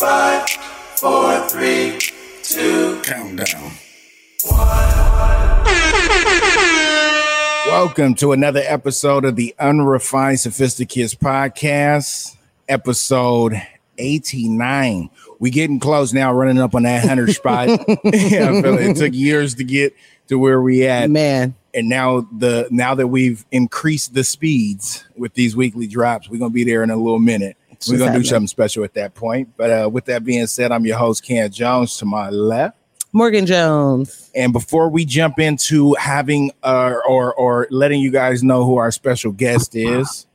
five, four, three, two, Countdown. Welcome to another episode of the Unrefined Sophisticates podcast, episode 89. We're getting close now, running up on that 100 spot. yeah, I feel it took years to get to where we at. Man, And now the now that we've increased the speeds with these weekly drops, we're gonna be there in a little minute. We're gonna do something special at that point. But uh, with that being said, I'm your host Ken Jones to my left. Morgan Jones. And before we jump into having uh, or or letting you guys know who our special guest is,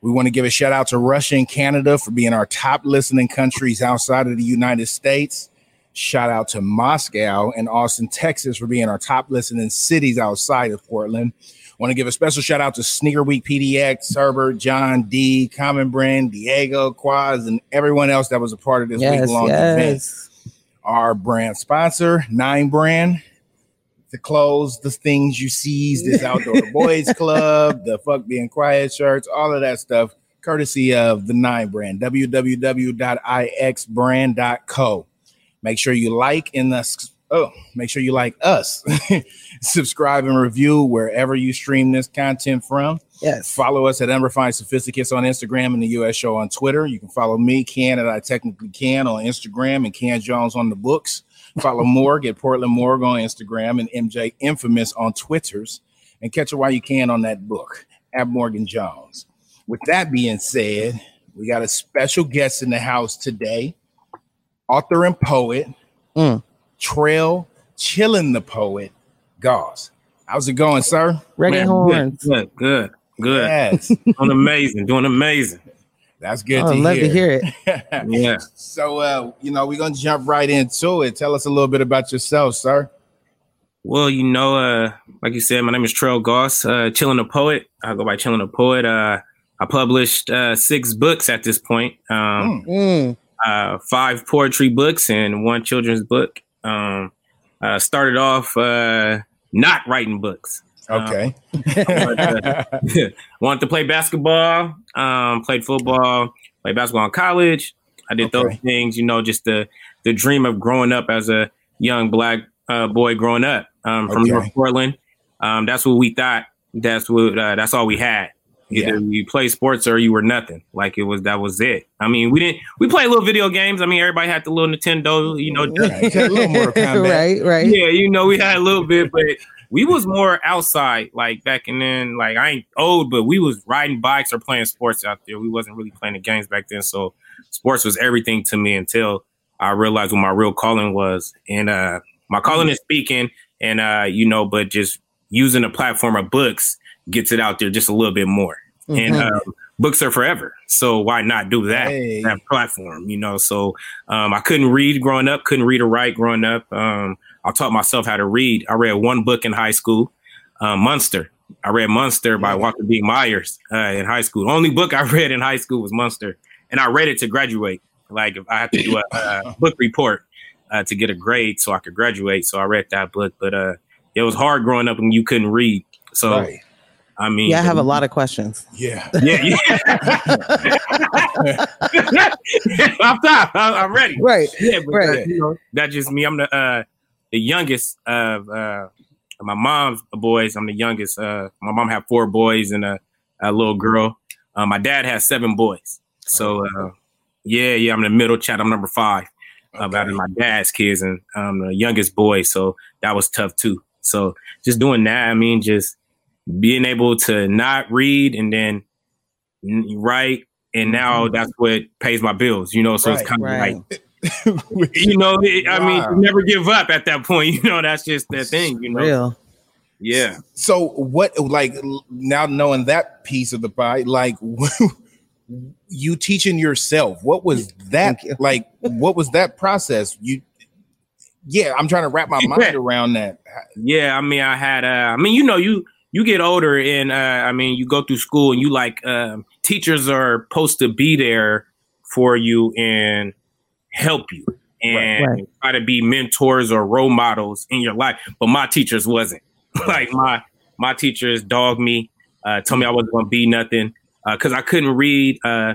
we want to give a shout out to Russia and Canada for being our top listening countries outside of the United States. Shout out to Moscow and Austin, Texas for being our top listening cities outside of Portland. Want to give a special shout out to Sneaker Week PDX, Herbert, John D, Common Brand, Diego, Quaz, and everyone else that was a part of this Yes, week long event our brand sponsor, Nine Brand. The clothes, the things you seize, this outdoor boys club, the fuck being quiet shirts, all of that stuff, courtesy of the Nine Brand, www.ixbrand.co. Make sure you like in the oh, make sure you like us. Subscribe and review wherever you stream this content from. Yes. Follow us at Unrefined Sophisticates on Instagram and the US Show on Twitter. You can follow me, Ken, at I Technically Can on Instagram and Ken Jones on the books. Follow Morg at Portland Morg on Instagram and MJ Infamous on Twitters. And catch it while you can on that book at Morgan Jones. With that being said, we got a special guest in the house today, author and poet, Mm. Trell Chillin' the Poet, Goss. How's it going, sir? Reggae Man, horns. Good, good, good. Yes, Doing amazing, doing amazing. that's good Oh, to I'd love hear. to hear it. Yeah. So, uh, you know, we're gonna jump right into it. Tell us a little bit about yourself, sir. Well, you know, uh, like you said, my name is Trell Goss, uh, Chilling the Poet. I go by Chilling the Poet. Uh, I published uh, six books at this point. Um, Mm. uh, five poetry books and one children's book. Um, uh, started off uh, not writing books. Okay. But, uh, wanted to play basketball, um, played football, played basketball in college. I did Okay. those things, you know, just the the dream of growing up as a young black uh, boy growing up um, from Okay. North Portland. Um, that's what we thought. That's what. Uh, that's all we had. Either Yeah. you play sports or you were nothing. Like it was. That was it. I mean, we didn't. We played little video games. I mean, everybody had the little Nintendo. You know, Right. A little Mortal right, right. yeah, you know, we had a little bit, but we was more outside, like back and then. Like I ain't old, but we was riding bikes or playing sports out there. We wasn't really playing the games back then, so sports was everything to me until I realized what my real calling was. And uh my calling is speaking, and uh, you know, but just using the platform of books gets it out there just a little bit more. And Mhm. um, books are forever, so why not do that? Hey. That platform, you know. So um, I couldn't read growing up, couldn't read or write growing up. Um, I taught myself how to read. I read one book in high school, uh, Monster. I read Monster by Yeah. Walter B. Myers uh, in high school. The only book I read in high school was Monster, and I read it to graduate. Like if I had to do a, a book report uh, to get a grade so I could graduate, so I read that book. But uh, it was hard growing up when you couldn't read. So Right. I mean, Yeah, I have a lot of questions. Yeah. Yeah, yeah. I'm top. I- I'm ready. Right. Yeah, but Right. that, you know, that's just me. I'm the uh, the youngest of uh, my mom's boys. I'm the youngest. Uh, my mom had four boys and a, a little girl. Uh, my dad has seven boys. So uh, yeah, yeah. I'm the middle child. I'm number five. Uh, out of my dad's kids, and I'm the youngest boy. So that was tough too. So just doing that. I mean, just being able to not read and then write. And now that's what pays my bills, you know. So Right, it's kind of right. like you know, it, I mean, Wow. you never give up at that point. You know, that's just the thing. You know, Real. yeah. so what like now knowing that piece of the pie, like you teaching yourself, what was that you. like what was that process? You yeah, I'm trying to wrap my mind around that. Yeah, I mean, I had. Uh, I mean, you know, you you get older, and uh, I mean, you go through school, and you like um, teachers are supposed to be there for you and help you and Right. try to be mentors or role models in your life. But my teachers wasn't like my my teachers dogged me, uh, told me I wasn't going to be nothing because I couldn't read. Uh,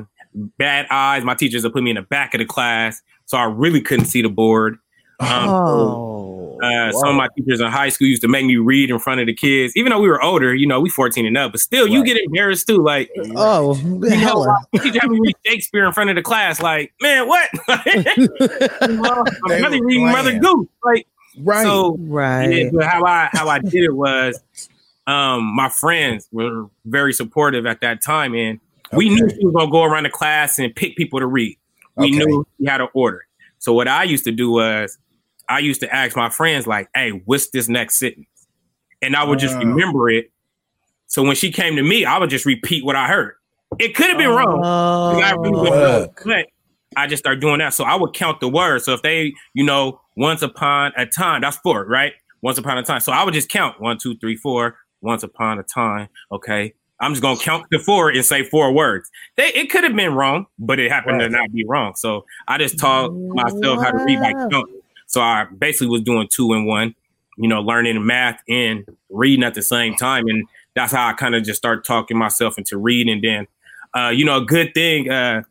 bad eyes. My teachers would put me in the back of the class so I really couldn't see the board. Um, oh, uh, some of my teachers in high school used to make me read in front of the kids, even though we were older. You know, we fourteen and up, but still, you Right. get embarrassed too. Like, oh, you know, hella. the teacher had me read Shakespeare in front of the class. Like, man, what? They I'm really reading Mother. Goose. Like, right. so right. yeah, but how I how I did it was, um, my friends were very supportive at that time, and we knew she was gonna go around the class and pick people to read. We Okay. knew we had an order. So what I used to do was, I used to ask my friends like, "Hey, what's this next sentence?" And I would just remember it. So when she came to me, I would just repeat what I heard. It could have been wrong. Oh, 'cause I really oh. didn't know, but I just started doing that. So I would count the words. So if they, you know, once upon a time, that's four, right? Once upon a time. So I would just count one, two, three, four. Once upon a time. Okay. I'm just gonna count to four and say four words. They, it could have been wrong, but it happened Right. to not be wrong. So I just taught myself how to read by Wow. count. So I basically was doing two and one, you know, learning math and reading at the same time. And that's how I kind of just started talking myself into reading. And then, uh, you know, a good thing, uh,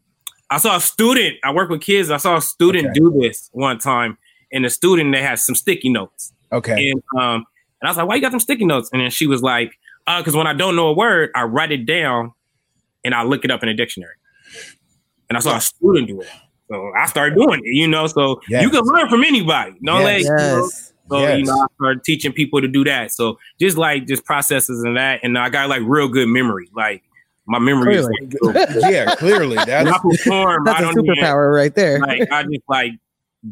I saw a student, I work with kids, I saw a student Okay. do this one time. And the student, they had some sticky notes. okay. And um, and I was like, why you got some sticky notes? And then she was like, uh, because when I don't know a word, I write it down and I look it up in a dictionary. And I saw a student do it. So I started doing it, you know. So Yes. you can learn from anybody. Don't Yes. let you know, yes. so Yes. you know, I started teaching people to do that. So just like just processes and that, and I got like real good memory. Like my memory is like, good. yeah, clearly that's I perform, That's a don't even, superpower right there. like I just like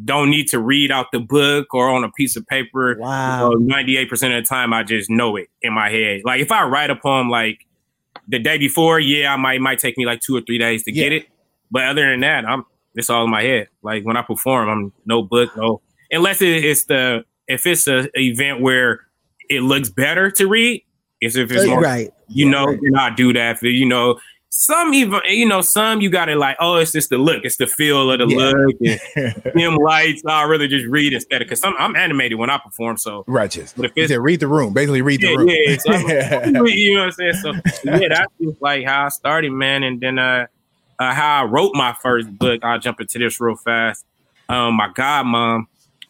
don't need to read out the book or on a piece of paper. wow. Ninety eight percent of the time, I just know it in my head. Like if I write a poem like the day before, yeah, I might it might take me like two or three days to get it. But other than that, I'm it's all in my head. Like when I perform, I'm no book, no unless it, it's the if it's a event where it looks better to read. It's if it's more right. you know, then I do that you know. Some even you know, some you gotta like, oh, it's just the look, it's the feel of the Yeah. look, and dim lights. I'd rather just read instead of because some I'm animated when I perform, so righteous. but if it's said, read the room. Basically, read the room. yeah, so I'm- you know what I'm saying? So yeah, that's just like how I started, man. And then uh, uh how I wrote my first book. I'll jump into this real fast. Um, my godmom,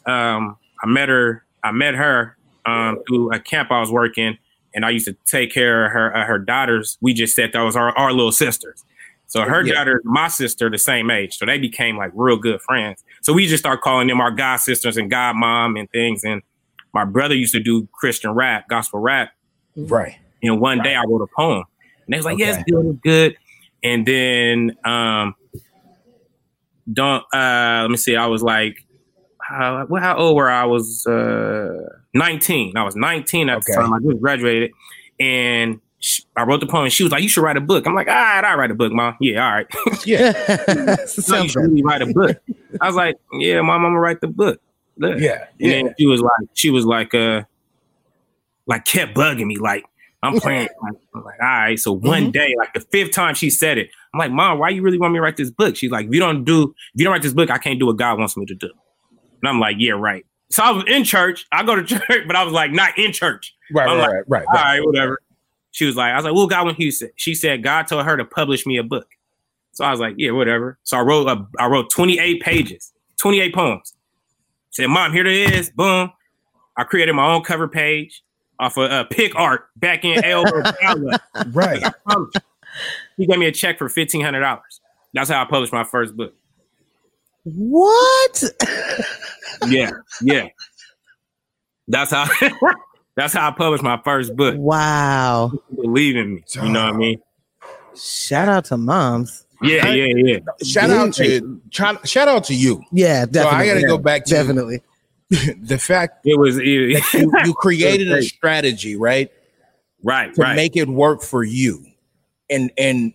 um, I met her, I met her um through a camp I was working, and I used to take care of her uh, her daughters. We just said that was our, our little sisters. So her Yeah. daughter, my sister, the same age. So they became like real good friends. So we just start calling them our god sisters and god mom and things. And my brother used to do Christian rap, gospel rap. right. And one day I wrote a poem. And they was like, yeah, Okay. good, it's good. And then um don't uh let me see, I was like how, well, how old were I? I was uh 19. I was 19 at the time. I just graduated. And sh I wrote the poem and she was like, You should write a book. I'm like, all right, I'll write a book, mom. Yeah, all right. Yeah. no, you should really write a book. I was like, Yeah, mom, I'm gonna write the book. Look. Yeah. And Yeah. then she was like, she was like, uh, like kept bugging me. Like I'm playing. I'm like, all right. So one Mhm. day, like the fifth time she said it, I'm like, Mom, why you really want me to write this book? She's like, if you don't do, if you don't write this book, I can't do what God wants me to do. And I'm like, yeah, right. So I was in church. I go to church, but I was like not in church. Right, right, like, right, right, All right. right, whatever. She was like, I was like, well, God, when he said, she said, God told her to publish me a book. So I was like, yeah, whatever. So I wrote, a, I wrote 28 pages, 28 poems. Said, Mom, here it is. Boom. I created my own cover page off of uh, pick art back in Elbow. Right. he gave me a check for fifteen hundred dollars. That's how I published my first book. What? Yeah, yeah. That's how. that's how I published my first book. wow. Believe in me. You know what I mean? Shout out to moms. Yeah, yeah, yeah. Shout out to shout shout out to you. Yeah, So definitely. I got to go back to Definitely. the fact It was it, you, you created a strategy, right, right, to right. make it work for you, and and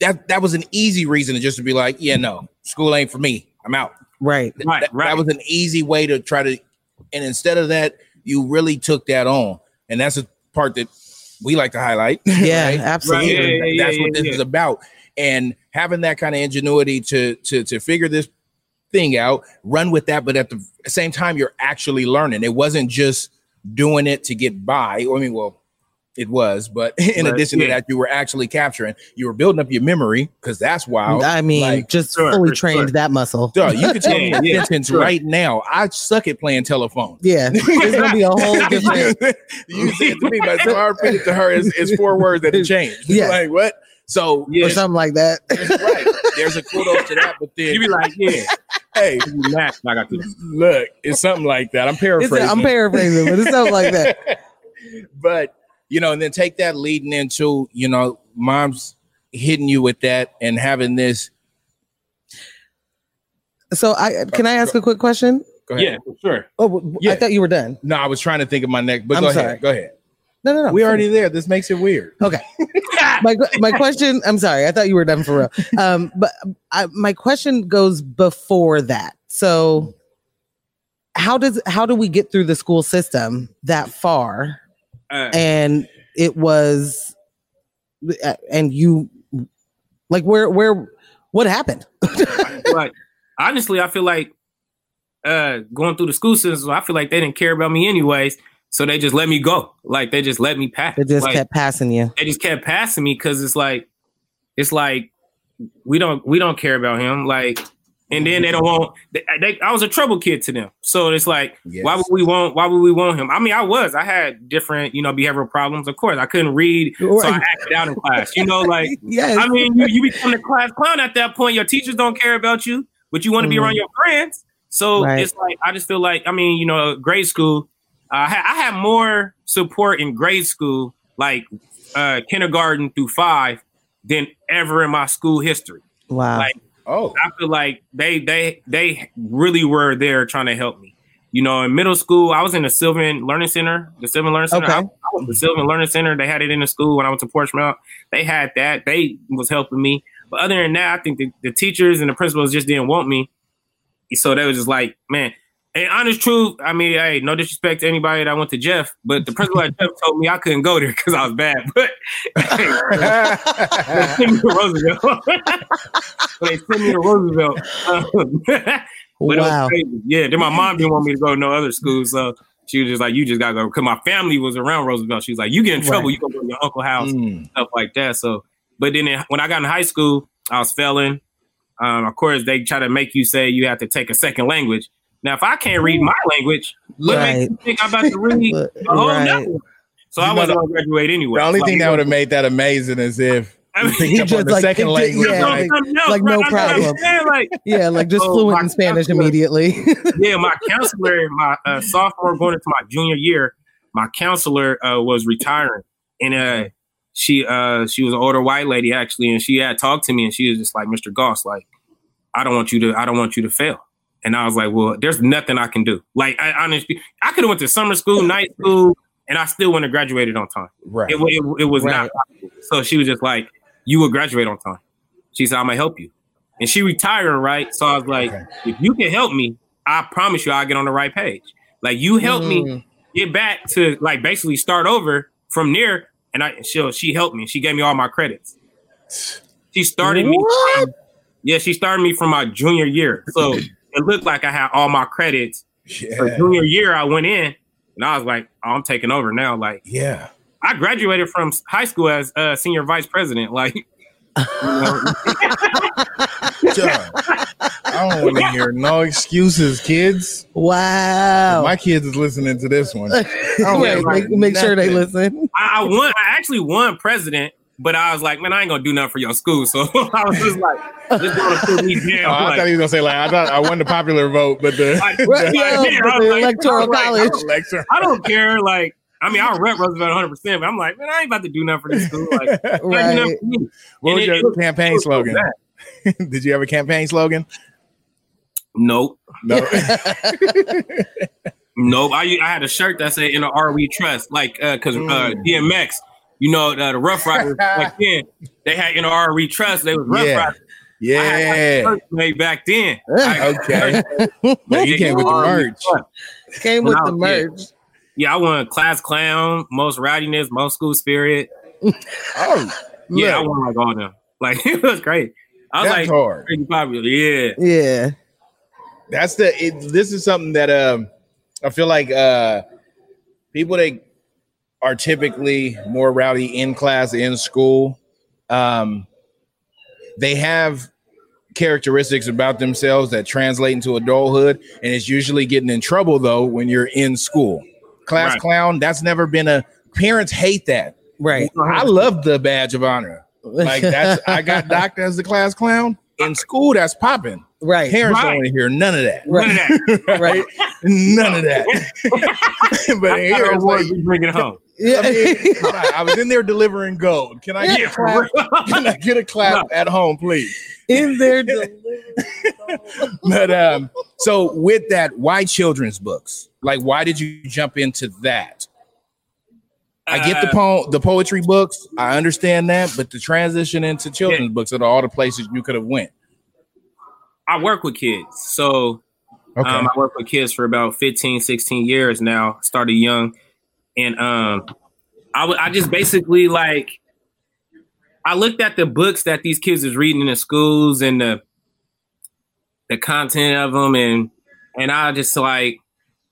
that that was an easy reason to just to be like, yeah, no, school ain't for me. I'm out. Right. Right, that, right. that was an easy way to try to, and instead of that, you really took that on, and that's a part that we like to highlight. Yeah, right? absolutely. Right, yeah, yeah, that's yeah, what this yeah. is about, and having that kind of ingenuity to to to figure this thing out, run with that, but at the same time, you're actually learning. It wasn't just doing it to get by. I mean, well, It was, but in But, addition to that, you were actually capturing. You were building up your memory because that's wild. I mean, Like, just sure, fully for trained sure. that muscle. duh, you could tell me Yeah, a yeah, sentence sure. right now. I suck at playing telephone. Yeah, it's gonna be a whole different. you said it to me, but so I repeat it to her is, is four words that have changed. Yeah. like what? So Yeah. or something like that. there's, right, there's a kudos to that, but then You be like, yeah, hey, you. I got to. look, it's something like that. I'm paraphrasing. I'm paraphrasing, but it's something like that. but you know, and then take that leading into you know, mom's hitting you with that and having this. So I can I ask a quick question? Go ahead. Yeah, sure. Oh, Yeah. I thought you were done. No, I was trying to think of my neck, but I'm go sorry. ahead. Go ahead. No, no, no. we already there. This makes it weird. Okay. my my question. I'm sorry. I thought you were done for real. Um, but I, my question goes before that. So, how does how do we get through the school system that far? Uh, And it was, uh, and you, like, where where what happened? like honestly, I feel like uh going through the school system, I feel like they didn't care about me anyways. So they just let me go. Like they just let me pass. They just like, kept passing you. they just kept passing me because it's like it's like we don't we don't care about him. Like and then they don't want they, they, I was a trouble kid to them. So it's like Yes. why would we want why would we want him? I mean, I was. I had different, you know, behavioral problems. Of course, I couldn't read, so I Right. acted out in class. You know, like Yes. I mean, you, you become the class clown at that point. Your teachers don't care about you, but you want to be Mhm. around your friends. So Right. it's like I just feel like I mean, you know, grade school. Uh, I, had, I had more support in grade school, like uh, kindergarten through five, than ever in my school history. wow. like- Oh, I feel like they they they really were there trying to help me. You know, in middle school, I was in the Sylvan Learning Center. The Sylvan Learning Center. Okay. I, I was the Sylvan Learning Center. They had it in the school when I went to Portsmouth. They had that. They was helping me. But other than that, I think the, the teachers and the principals just didn't want me. So they was just like, man. And honest truth, I mean, hey, no disrespect to anybody that went to Jeff, but the principal at Jeff told me I couldn't go there because I was bad. But they sent me to Roosevelt. they sent me to Roosevelt. Um, but it was wow. crazy. Yeah, then my mom didn't want me to go to no other school, so she was just like, "You just gotta go." Because my family was around Roosevelt. She was like, "You get in trouble, Right. you go to your uncle's house, Mm. stuff like that." So, but then in- when I got in high school, I was failing. Um, of course, they try to make you say you have to take a second language. Now, if I can't read my language, what Right. makes you think I'm about to read But- a whole right. nother? So You I wasn't gonna graduate anyway. The only Like, thing that would have made that amazing is if I mean, He just like second picked language. yeah, like, something else, like, no That's what I'm problem. Like, Yeah, like just So fluent in Spanish immediately. yeah, my counselor, my uh, sophomore going into my junior year, my counselor uh, was retiring, and uh, she uh, she was an older white lady actually, and she had talked to me, and she was just like, "Mr. Goss, like, I don't want you to, I don't want you to fail." And I was like, "Well, there's nothing I can do. Like, I honestly, I could have went to summer school, night school, and I still wouldn't have graduated on time. right. It, it, it was Right. not. possible. So she was just like, "You will graduate on time." She said, "I'm gonna help you," and she retiring, right? So I was like, Okay. "If you can help me, I promise you, I'll get on the right page. Like you help me Mm. get back to like basically start over from there." And I, she she helped me. She gave me all my credits. She started me. What? From, yeah, she started me from my junior year. So it looked like I had all my credits. For Yeah. junior year, I went in, and I was like, oh, "I'm taking over now." Like. yeah. I graduated from high school as uh, senior vice president. Like, you know, John, I don't want to hear no excuses, kids. Wow. My kids is listening to this one. Right, like make, make sure they listen. I, I won. I actually won president, but I was like, man, I ain't gonna do nothing for your school. So I was just like, just gonna put me Oh. I like, thought he was gonna say like I thought I won the popular vote, but the, like, the like, yeah, yeah, but I was the like- electoral like, college. I don't- I don't care. Like, I mean, I'll rep Roosevelt 100, percent but I'm like, man, I ain't about to do nothing for this school. Like, they ain't do Right. for me. What was it- your it- campaign was slogan? Did you have a campaign slogan? Nope. No. Nope. I I had a shirt that said "In the R We Trust," like because uh, Mm. DMX, you know, uh, the Ruff Ryders back then, they had "In the R We Trust." They was Rough Yeah. Riders. I had like a yeah. shirt made back then. I- Okay. But you came with the merch. Came with I the was a merch. Yeah, I won class clown, most rowdiness, most school spirit. Oh, Yeah, I won like all them. Like it was great. I was that's like hard. pretty popular. Yeah. Yeah. That's the. It, this is something that um, I feel like uh, people that are typically more rowdy in class in school. Um, they have characteristics about themselves that translate into adulthood, and it's usually getting in trouble though when you're in school. Class Right. clown, that's never been a parents hate that. Right. I love the badge of honor. Like that's I got docked as the class clown. In school, that's popping. Right. Parents Right. don't want to hear none of that. None of that. Right. None of that. but I here got it's award, like, we bring it home. Yeah. I, mean, come I was in there delivering gold. Can I get a clap? Can I get a clap at home, please? in there. But um, so with that, why children's books? Like, why did you jump into that? I get the Uh, po- the poetry books. I understand that, but the transition into children's books are all the places you could have went. I work with kids. So Okay. um, I work with kids for about 15, 16 years now. Started young. And um, I just basically like, I looked at the books that these kids is reading in the schools and the the content of them, and and I just like,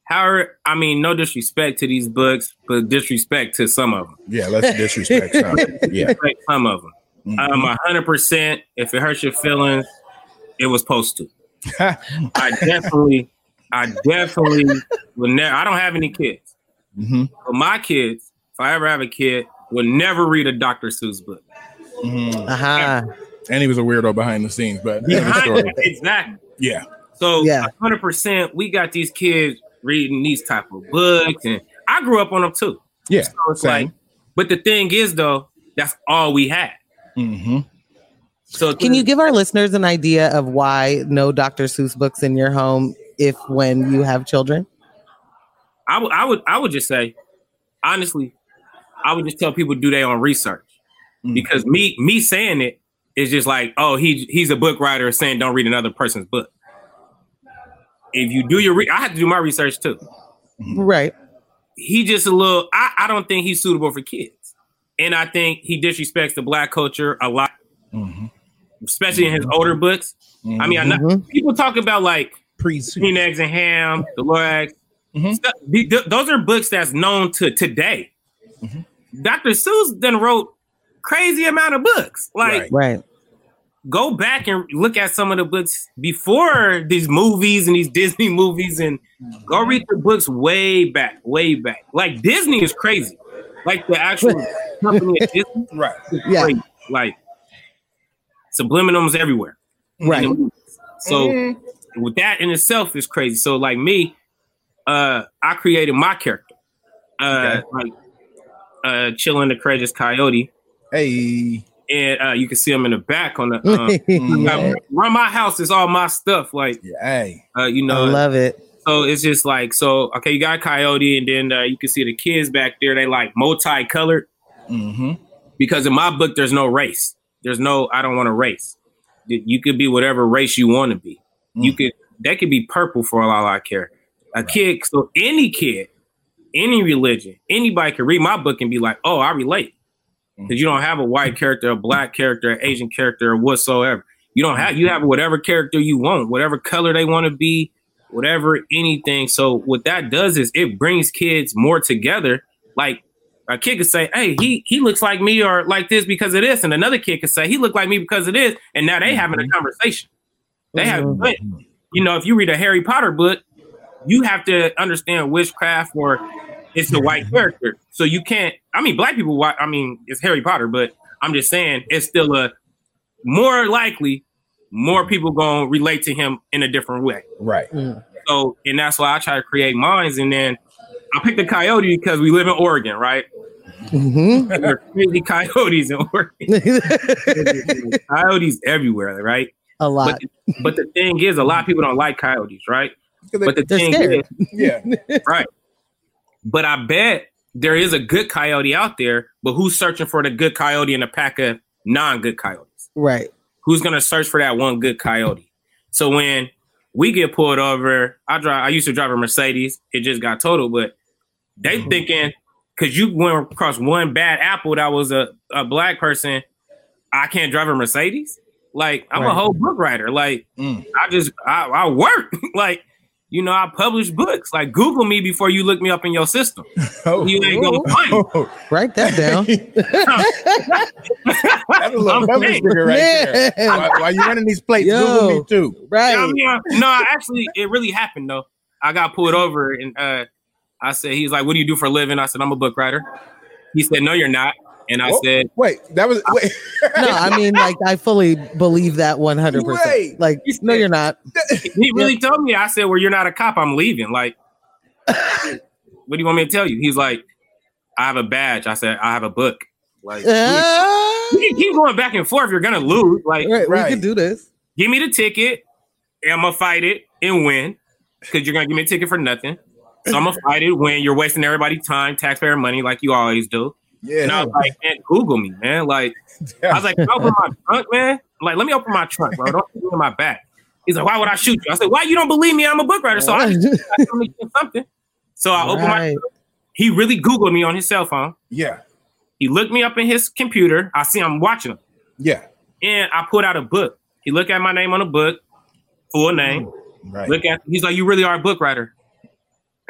how are, I mean, no disrespect to these books, but disrespect to some of them. yeah, let's disrespect. some. Yeah. Some of them. Mhm. Um, a hundred percent. If it hurts your feelings, it was supposed to. I definitely, I definitely would never. I don't have any kids, Mhm. but my kids, if I ever have a kid, would never read a Dr. Seuss book. Mhm. Uh-huh. And he was a weirdo behind the scenes, but yeah, the story. exactly. yeah. So, Yeah. hundred percent, we got these kids reading these type of books, and I grew up on them too. Yeah. So it's like, but the thing is, though, that's all we had. hmm So Can you give our listeners an idea of why no Dr. Seuss books in your home if when you have children? I would, I would, I would just say, honestly, I would just tell people to do their own research Mm. because me, me saying it is just like, oh, he, he's a book writer saying don't read another person's book. If you do your, re- I have to do my research too. Right. He just a little. I, I don't think he's suitable for kids, and I think he disrespects the black culture a lot, Mhm. Especially in his older books. I mean, I know Mhm. people talk about like pre Green Eggs and Ham, The Lorax. Mhm. Stuff- th- th- those are books that's known to today. Dr. Seuss then wrote crazy amount of books. Like, Right. Go back and look at some of the books before these movies and these Disney movies, and go read the books way back, way back. Like Disney is crazy. Like the actual company Disney right. Yeah. Like subliminals everywhere. Right. in the movies. So with that in itself is crazy. So like me, uh, I created my character. Uh, Okay. like uh, chilling the courageous coyote, Hey. and uh, you can see him in the back on the. Um, Yeah. run my house is all my stuff. Like Yeah. Hey. uh, you I know, love it. so it's just like so. Okay, you got coyote, and then uh, you can see the kids back there. They like multicolored Mm-hmm. because in my book there's no race. There's no. I don't want to race. You- You could be whatever race you want to be. You Mm. could. That could be purple for all I care. A kid. So any kid, any religion, anybody can read my book and be like, "Oh, I relate." Because you don't have a white character, a black character, an Asian character, or whatsoever. You don't have. You have whatever character you want, whatever color they want to be, whatever anything. So what that does is it brings kids more together. Like a kid could say, "Hey, he he looks like me or like this because of this," and another kid could say, "He looked like me because of this," and now they having a mm-hmm. conversation. They have, Mhm. but, you know, if you read a Harry Potter book, you have to understand witchcraft or it's the white mm-hmm. character. So you can't. I mean, black people. I mean, it's Harry Potter, but I'm just saying it's still a more likely more people gonna relate to him in a different way. Right. Mm. So, and that's why I try to create minds. And then I picked the coyote because we live in Oregon, right? Mhm. There are crazy coyotes in Oregon. coyotes everywhere, right? a lot. But, but the thing is, a lot of people don't like coyotes, right? But the They're thing scared. is, Yeah. right? But I bet there is a good coyote out there. But who's searching for the good coyote in a pack of non-good coyotes? Right. Who's gonna search for that one good coyote? So when we get pulled over, I drive. I used to drive a Mercedes. It just got totaled, but they Mm-hmm. thinking because you went across one bad apple that was a, a black person, I can't drive a Mercedes. Like I'm a whole book writer. Like Mm. I just I, I work. like you know, I publish books. Like Google me before you look me up in your system. Oh, You ain't gonna find me. oh, Write that down. that's a little I'm bumper right there. Man. While, while you running these plates, Yo. Google me too. right. Yeah, I mean, no, I actually, it really happened though. I got pulled over and uh, I said, he's like, "What do you do for a living?" I said, "I'm a book writer." He said, "No, you're not." And I Oh, said, wait, that was wait. no, I mean, like, I fully believe that 100%. Wait. Like, no, you're not. he really told me. I said, "Well, you're not a cop. I'm leaving." Like, what do you want me to tell you? He's like, "I have a badge." I said, "I have a book." Like, Uh, you can keep going back and forth. You're gonna lose. Like, right, Right. We can do this. give me the ticket. And I'm gonna fight it and win because you're gonna give me a ticket for nothing. So I'm gonna fight it, win. You're wasting everybody's time, taxpayer money, like you always do. Yeah. And I Yeah, was like, man, Google me, man. Like, I was like, can open my trunk, man. Like, let me open my trunk, bro. Don't shoot me in my back. He's like, why would I shoot you? I said, why you don't believe me? I'm a book writer, so I just I told me something. So I opened my. Right. He really Googled me on his cell phone. yeah, He looked me up in his computer. I see I'm watching him, yeah. and I put out a book. He looked at my name on the book, full name. Right. Look at. He's like, you really are a book writer,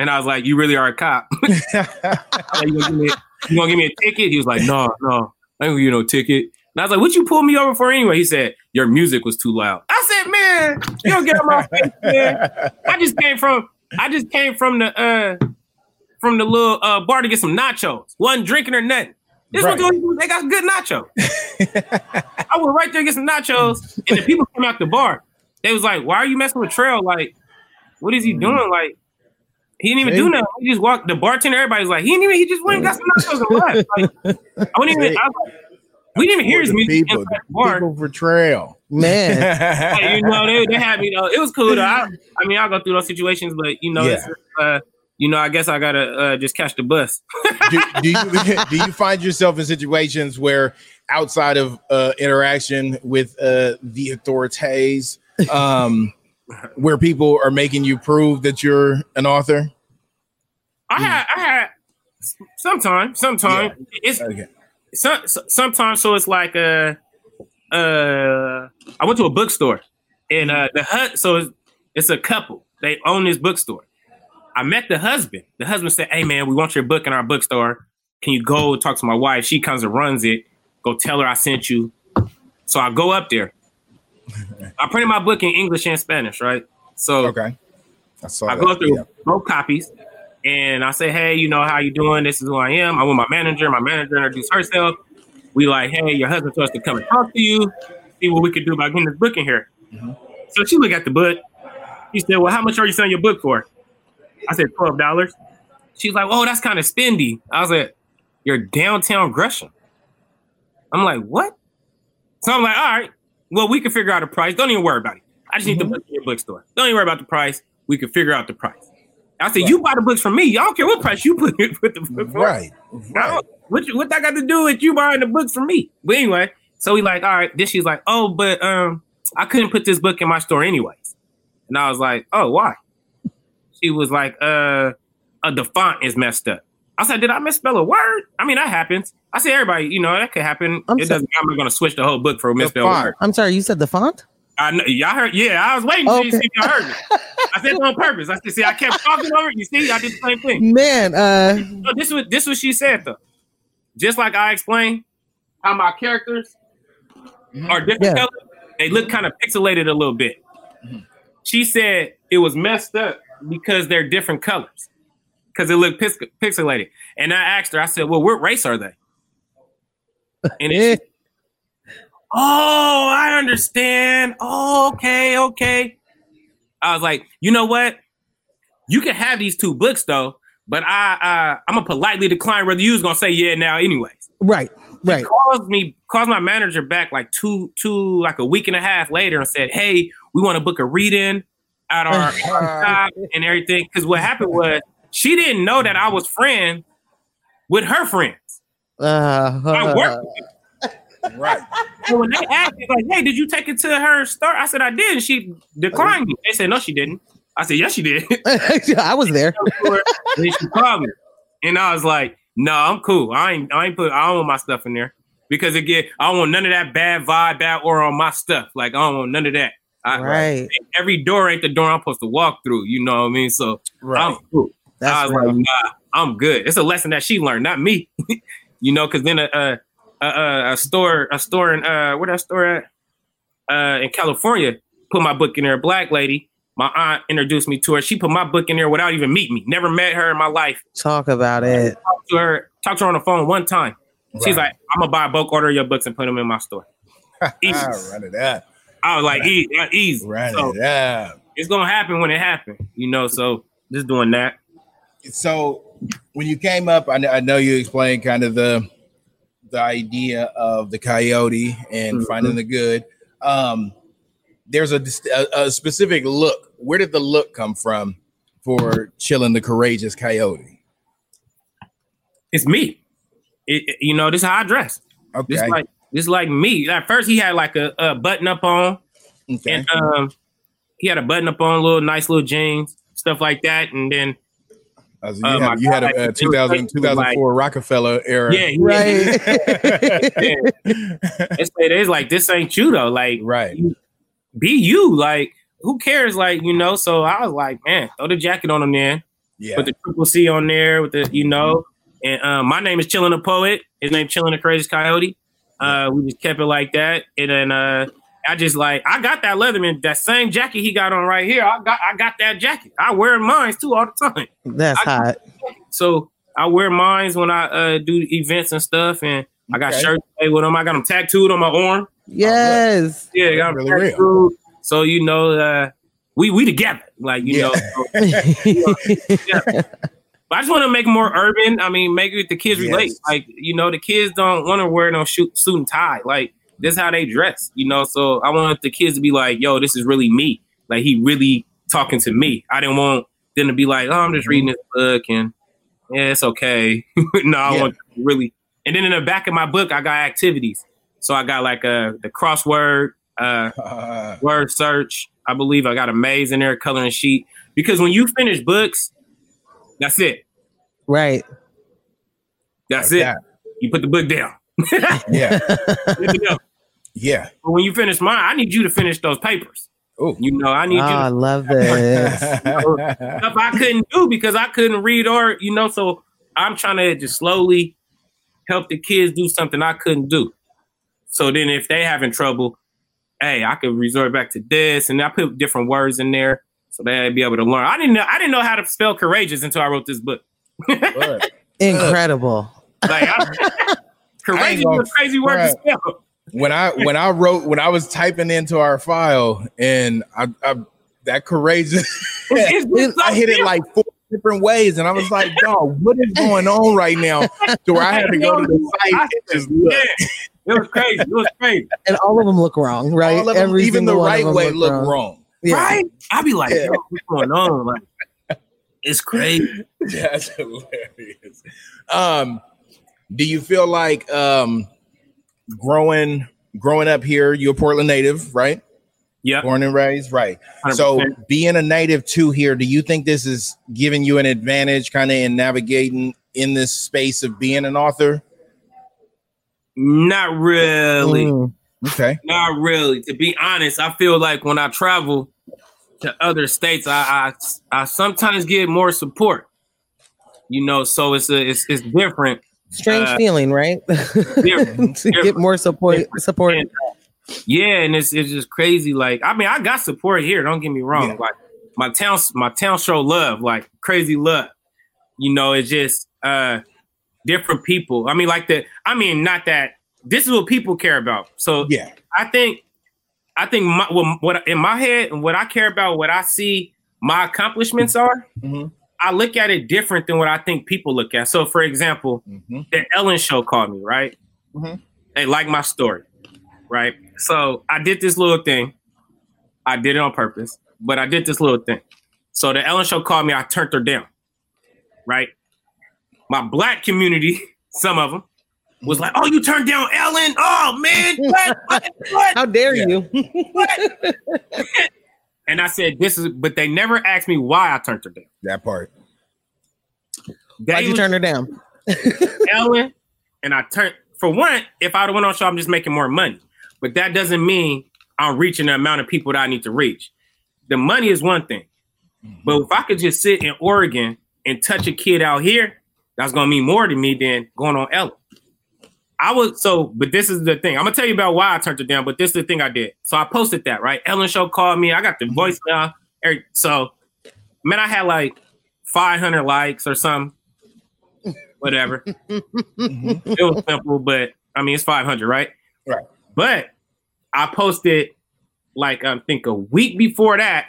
and I was like, you really are a cop. Like, you, gonna give me, you gonna give me a ticket? He was like, no, no, I ain't gonna give you no ticket. And I was like, what you pull me over for anyway? He said, your music was too loud. I said, man, you don't get on my face, man. I just came from, I just came from the, uh, from the little uh, bar to get some nachos. Wasn't drinking or nothing. This Right. one, they got good nachos. I went right there to get some nachos, and the people came out the bar. They was like, "Why are you messing with Trell? Like, what is he doing? Like, he didn't even See? do nothing. He just walked. The bartender, everybody's like, he didn't even. He just went and got some nachos and left. Like, I wouldn't even. I was like, we didn't even hear his music people, inside the the bar. people for Trell. Man. Like, you know, they, they had me though. It was cool though. I, I mean, I'll go through those situations, but you know, it's, uh, you know, I guess I gotta uh, just catch the bus. do, do you do you find yourself in situations where outside of uh, interaction with uh, the authorities, um, where people are making you prove that you're an author? I had, I had, sometimes, sometimes it's Okay. some, sometimes so it's like uh uh I went to a bookstore and uh the hut so it's, it's a couple. They own this bookstore. I met the husband. The husband said hey man we want your book in our bookstore. Can you go talk to my wife? She comes and runs it. Go tell her I sent you. So I go up there I printed my book in English and Spanish right so Okay. I I go through Yeah. both copies and I say, hey, you know, how you doing? This is who I am. I'm with my manager. My manager introduced herself. We like, hey, your husband told us to come and talk to you, see what we could do about getting this book in here. Mm-hmm. So she looked at the book. She said, well, how much are you selling your book for? I said, $12. She's like, oh, that's kind of spendy. I was like, you're downtown Gresham. I'm like, what? So I'm like, all right, well, we can figure out a price. Don't even worry about it. I just need the book in your bookstore. Don't even worry about the price. We can figure out the price. I said, you buy the books from me. I don't care what price you put, put the book for. Right. Right. What, what that got to do with you buying the books from me? But anyway, so we like, all right. Then she's like, oh, but um, I couldn't put this book in my store anyways. And I was like, oh, why? She was like, uh, uh the font is messed up. I said, did I misspell a word? I mean, that happens. I said, everybody, you know, that could happen. I'm it so- doesn't. I'm not going to switch the whole book for a misspelled word. I'm sorry, you said the font? I know y'all heard. Yeah, I was waiting to Okay. see if y'all heard me. I said it on purpose. I said, see, I kept talking over it. You see, I did the same thing. Man, uh No, this was this was she said though. Just like I explained how my characters are different Yeah. colors, they look kind of pixelated a little bit. She said it was messed up because they're different colors. Because it looked pix- pixelated. And I asked her, I said, Well, what race are they? And she Oh, I understand. Oh, okay, okay. I was like, you know what? You can have these two books though, but I uh, I'm gonna politely decline whether you was gonna say yeah now anyways. right, right. Calls me, calls my manager back like two, two, like a week and a half later and said, Hey, we want to book a read-in at our, our shop and everything. Cause what happened was she didn't know that I was friend with her friends. Uh, I worked with them. Right. So when they asked me, like, hey, did you take it to her store? I said, I did. And she declined me. They said, no, she didn't. I said, yes, she did. I was there. and then she called me. And I was like, no, I'm cool. I ain't I ain't put I don't want my stuff in there. Because again, I don't want none of that bad vibe, bad aura on my stuff. Like I don't want none of that. I, right. Every door ain't the door I'm supposed to walk through. You know what I mean? So Right. I'm cool. I That's was real. like, nah, I'm good. It's a lesson that she learned, not me. you know, because then a, a a a store a store in uh where that store at uh in California put my book in there. A black lady, my aunt introduced me to her. She put my book in there without even meeting me. Never met her in my life. Talk about it. Talked to her, talked to her on the phone one time. She's like, I'm gonna buy a bulk order of your books and put them in my store. Easy. Run it up. I was like, easy, uh, easy. Run So it up. it's gonna happen when it happens, you know. So just doing that. So when you came up, I know, I know you explained kind of the the idea of the coyote and Mhm. finding the good. Um, there's a, a a specific look. Where did the look come from for chilling the courageous coyote? It's me. It, it- you know, this is how I dress. Okay, This like this like me. At first, he had like a, a button up on, okay. and um, he had a button up on, little nice little jeans, stuff like that, and then So you, uh, had, my you had guy, a, uh it was 2000, like- 2004 Roc-A-Fella era. yeah, he, Right. it's, it is like this ain't you though. Like right. be you. Like who cares? Like you know. So I was like, man, throw the jacket on him then. Yeah. Put the triple C on there with the you know. And um, my name is Chillin' the Poet. His name Chillin' the Crazy Coyote. Uh, we just kept it like that, and then uh, I just like I got that Letterman, that same jacket he got on right here. I got I got that jacket. I wear mine too all the time. That's I- hot. So I wear mines when I uh, do events and stuff, and I got Okay. shirts made with them. I got them tattooed on my arm. Yes. Yeah, I got 'em Really real. So you know, uh, we we together, like you Yeah. know. so- But I just want to make it more urban. I mean, make it the kids relate. Like, you know, the kids don't want to wear no shoot, suit and tie. Like, this is how they dress, you know? So I want the kids to be like, yo, this is really me. Like, he really talking to me. I didn't want them to be like, oh, I'm just reading this book and yeah, it's okay. no, I Yeah. want really. And then in the back of my book, I got activities. So I got like uh, the crossword, uh, Uh, word search. I believe I got a maze in there, coloring sheet. Because when you finish books, that's it. right. That's like it. that. You put the book down. Yeah. Everything else. Yeah. but when you finish mine, I need you to finish those papers. Oh. You know, I need Oh, I love this. to stuff I couldn't do because I couldn't read or you know. So I'm trying to just slowly help the kids do something I couldn't do. So then, if they having trouble, hey, I could resort back to this, and I put different words in there so they'd be able to learn. I didn't know I didn't know how to spell courageous until I wrote this book. Incredible. Like I, courageous is a crazy word to spell. When I when I wrote when I was typing into our file and I, I that courageous It's- it's so I hit it like four different ways and I was like, dog, what is going on right now? To where I had to go to the site and just look. Yeah, it was crazy. It was crazy. And all of them look wrong, right? All of them, even the single one of right way look wrong. Yeah. Right? I'd be like, Yeah. yo, what's going on? Like, it's crazy. That's hilarious. Um, do you feel like um growing growing up here, you're a Portland native, right? Yeah. Born and raised, right? So 100%. being a native too here, do you think this is giving you an advantage kind of in navigating in this space of being an author? not really. Mm. Okay. Not really. To be honest, I feel like when I travel to other states, I I, I sometimes get more support. You know, so it's a, it's it's different. Strange Uh, feeling, right? to get more support. Support. And, yeah, and it's it's just crazy. Like, I mean, I got support here. Don't get me wrong. Yeah. Like my town, my town show love, like crazy love. You know, it's just uh different people. I mean, like the. I mean, not that this is what people care about. So Yeah. I think, I think my, what, what in my head and what I care about, what I see my accomplishments are. Mhm. I look at it different than what I think people look at. So, for example, Mhm. the Ellen Show called me, right? Mhm. They like my story, right? So I did this little thing. I did it on purpose, but I did this little thing. So the Ellen Show called me. I turned her down, right? My black community, some of them, was like, "Oh, you turned down Ellen? Oh man, what? what? what?" How dare Yeah. you? And I said, "This is," but they never asked me why I turned her down. That part. They Why'd you was- turn her down? Ellen, and I turned for one. If I'd have went on show, I'm just making more money. But that doesn't mean I'm reaching the amount of people that I need to reach. The money is one thing, but if I could just sit in Oregon and touch a kid out here, that's gonna mean more to me than going on Ellen. I was so, but this is the thing. I'm gonna tell you about why I turned it down, but this is the thing I did. So I posted that, right? Ellen Show called me. I got the voicemail. every- So, man, I had like 500 likes or something. Whatever. It was simple, but I mean, it's 500, right? Right. But I posted like I think a week before that.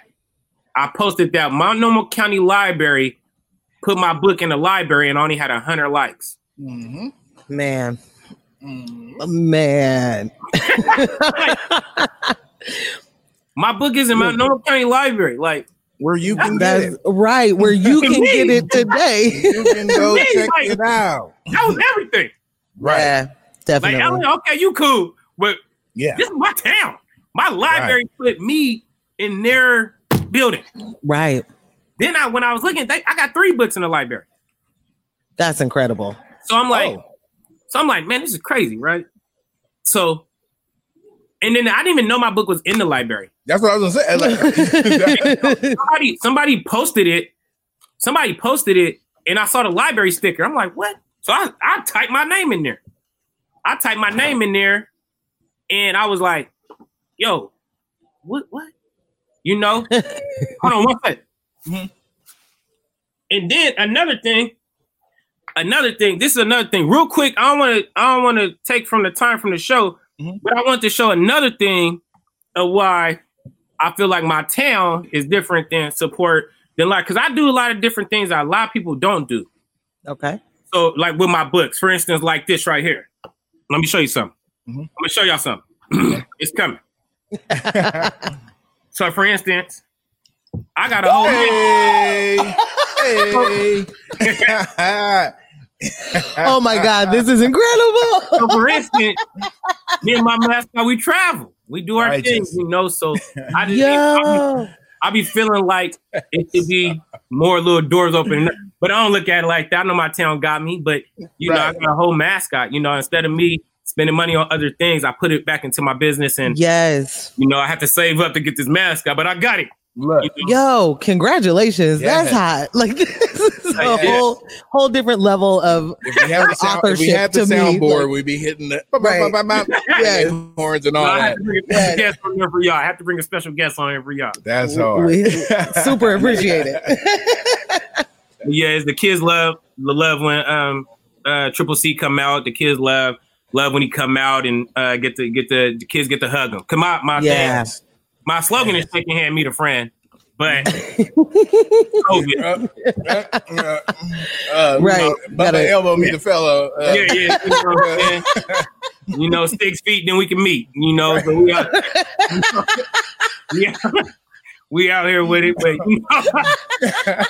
I posted that Multnomah County Library put my book in the library and only had 100 likes. Mhm. Man, Mhm. man. My book is in Multnomah County Library. Like, Where you can get That's it. right. Where you can get it today. You can go Me, check like- it out. that was everything. Right. Yeah, Like, definitely. Ellen, okay, you cool, but Yeah. this is my town. My library put me in their building. right. Then I, when I was looking, they, I got three books in the library. That's incredible. So I'm like, Oh. So I'm like, man, this is crazy, right? So, and then I didn't even know my book was in the library. That's what I was gonna say. Like, Somebody, somebody posted it. Somebody posted it, and I saw the library sticker. I'm like, what? So I, I typed my name in there. I typed my name in there, and I was like, yo, what, what? You know? Hold on one second. Mhm. And then another thing, another thing. This is another thing. Real quick, I don't want to. I don't want to take from the time from the show, Mhm. but I want to show another thing of why I feel like my town is different than support than like because I do a lot of different things that a lot of people don't do. okay. So like with my books, for instance, like this right here. Let me show you something. Mhm. I'm gonna show y'all something. it's coming. So for instance, I got a whole hey, hey. Oh my God, this is incredible. so for instance, me and my mascot, we travel. We do our Righteous. things, you know. So I just I Yo. be, I be feeling like it should be more little doors open. But I don't look at it like that. I know my town got me, but you know, I Right. got a whole mascot. You know, instead of me spending money on other things, I put it back into my business and Yes. you know, I have to save up to get this mascot, but I got it. Look, Yo, congratulations. That's hot. Like this is a Yeah. whole whole different level of if we had the, sound, if we Authorship had the to me, soundboard, like- we'd be hitting the Right. yeah, horns and all I that. have to bring a special guest on here for y'all. I have to bring a special guest on here for y'all. That's hard. we super appreciate it. Yeah, it's the kids love the love when um uh Triple C come out. The kids love love when he come out and uh get the get the, the kids get to hug him. Come out, my Yeah. thing- my slogan is shaking hand, meet a friend. But COVID, Uh, uh, uh, uh, Right. You know, bump Gotta- the elbow, meet the fellow. Uh, yeah, yeah, you know, what I'm you know, six feet, then we can meet. You know, so we out, yeah, we out here with it, but you know.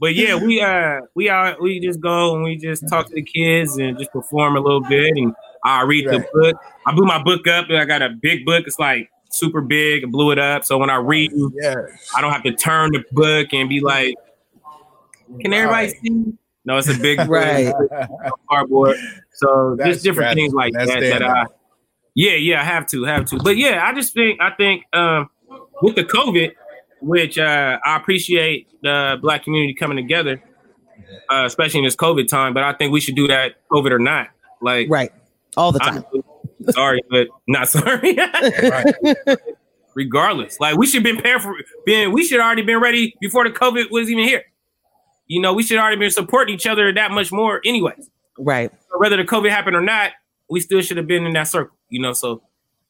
But yeah, we uh we out we just go and we just talk to the kids and just perform a little bit and I read the book. I blew my book up and I got a big book. It's like super big. I blew it up. So when I read, yeah. I don't have to turn the book and be like, Can everybody Right. see? No, it's a big Right. cardboard. So That's just different strategy. things like That's that. That I, yeah, yeah, I have to, have to. But yeah, I just think I think um, with the COVID, which uh, I appreciate the black community coming together, uh, especially in this COVID time. But I think we should do that, COVID or not. Like, Right. All the I- time. Sorry, but not sorry. Regardless, like we should been prepared for being. We should already been ready before the COVID was even here. You know, we should already been supporting each other that much more, anyways. Right. whether the COVID happened or not, we still should have been in that circle, you know. So,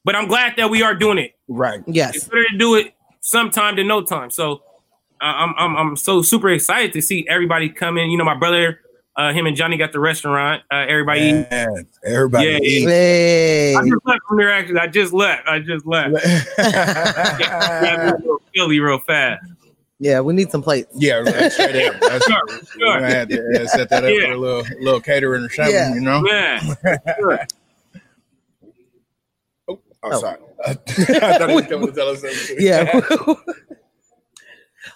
but I'm glad that we are doing it. Right. It's Yes. better to do it sometime than no time. So, I'm I'm I'm so super excited to see everybody come in. You know, my brother, uh, him and Johnny got the restaurant. Uh, everybody. eat. Man, everybody Yeah. eat. Hey. I just left from there. Actually, I just left. I just left. Grab me a little Philly real fast. Yeah, we need some plates. yeah, right, straight up. That's Sure, We're sure. gonna have to uh, set that up Yeah. for a little little catering or something, Yeah. you know. Yeah. Oh, Oh. sorry. I thought he was coming to tell us something. Yeah.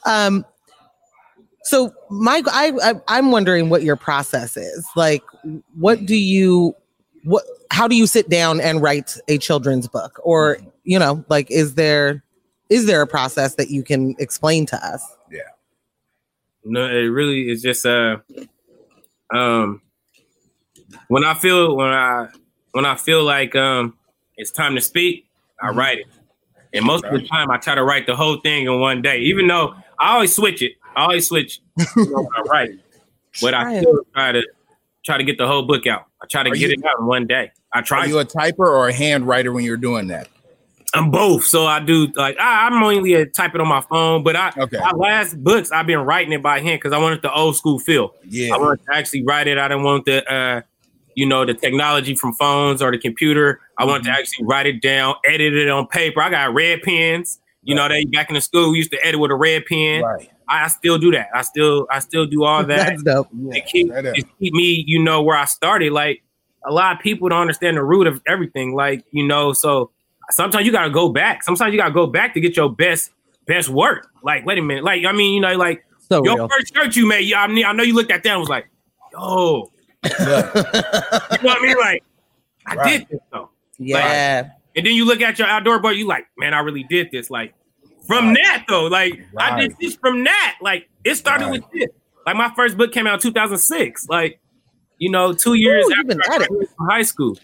um so Mike, I, I I'm wondering what your process is. Like what do you what how do you sit down and write a children's book or you know like is there is there a process that you can explain to us Yeah. No, it really is just uh um when I feel when I when I feel like um it's time to speak, I write it. And most of the time I try to write the whole thing in one day, even though I always switch it. I always switch you know, when I write. But I still try to try to get the whole book out. I try to Are get you- it out in one day. I try Are you a typer or a hand writer when you're doing that? I'm both. So I do like I, I'm mainly a type it on my phone, but I Okay. my last books I've been writing it by hand because I wanted the old school feel. Yeah. I wanted to actually write it. I didn't want the uh you know the technology from phones or the computer. I wanted Mm-hmm. to actually write it down, edit it on paper. I got red pens. You know, they back in the school we used to edit with a red pen. Right. I, I still do that. I still I still do all that that's dope Yeah, to keep, that is. to keep me, you know, where I started. Like a lot of people don't understand the root of everything. Like, you know, so sometimes you gotta go back. Sometimes you gotta go back to get your best best work. Like, wait a minute. Like, I mean, you know, like so your real first shirt you made, yeah, I, mean, I know you looked at that and was like, yo, Look, you know what I mean? Like, I Right. did this though. yeah And then you look at your outdoor boy, you like, man, I really did this. Like from Right. that though, like I did this from that. Like it started Right. with this. Like my first book came out in 2006. Like you know, two years you've after I at it. graduated from high school,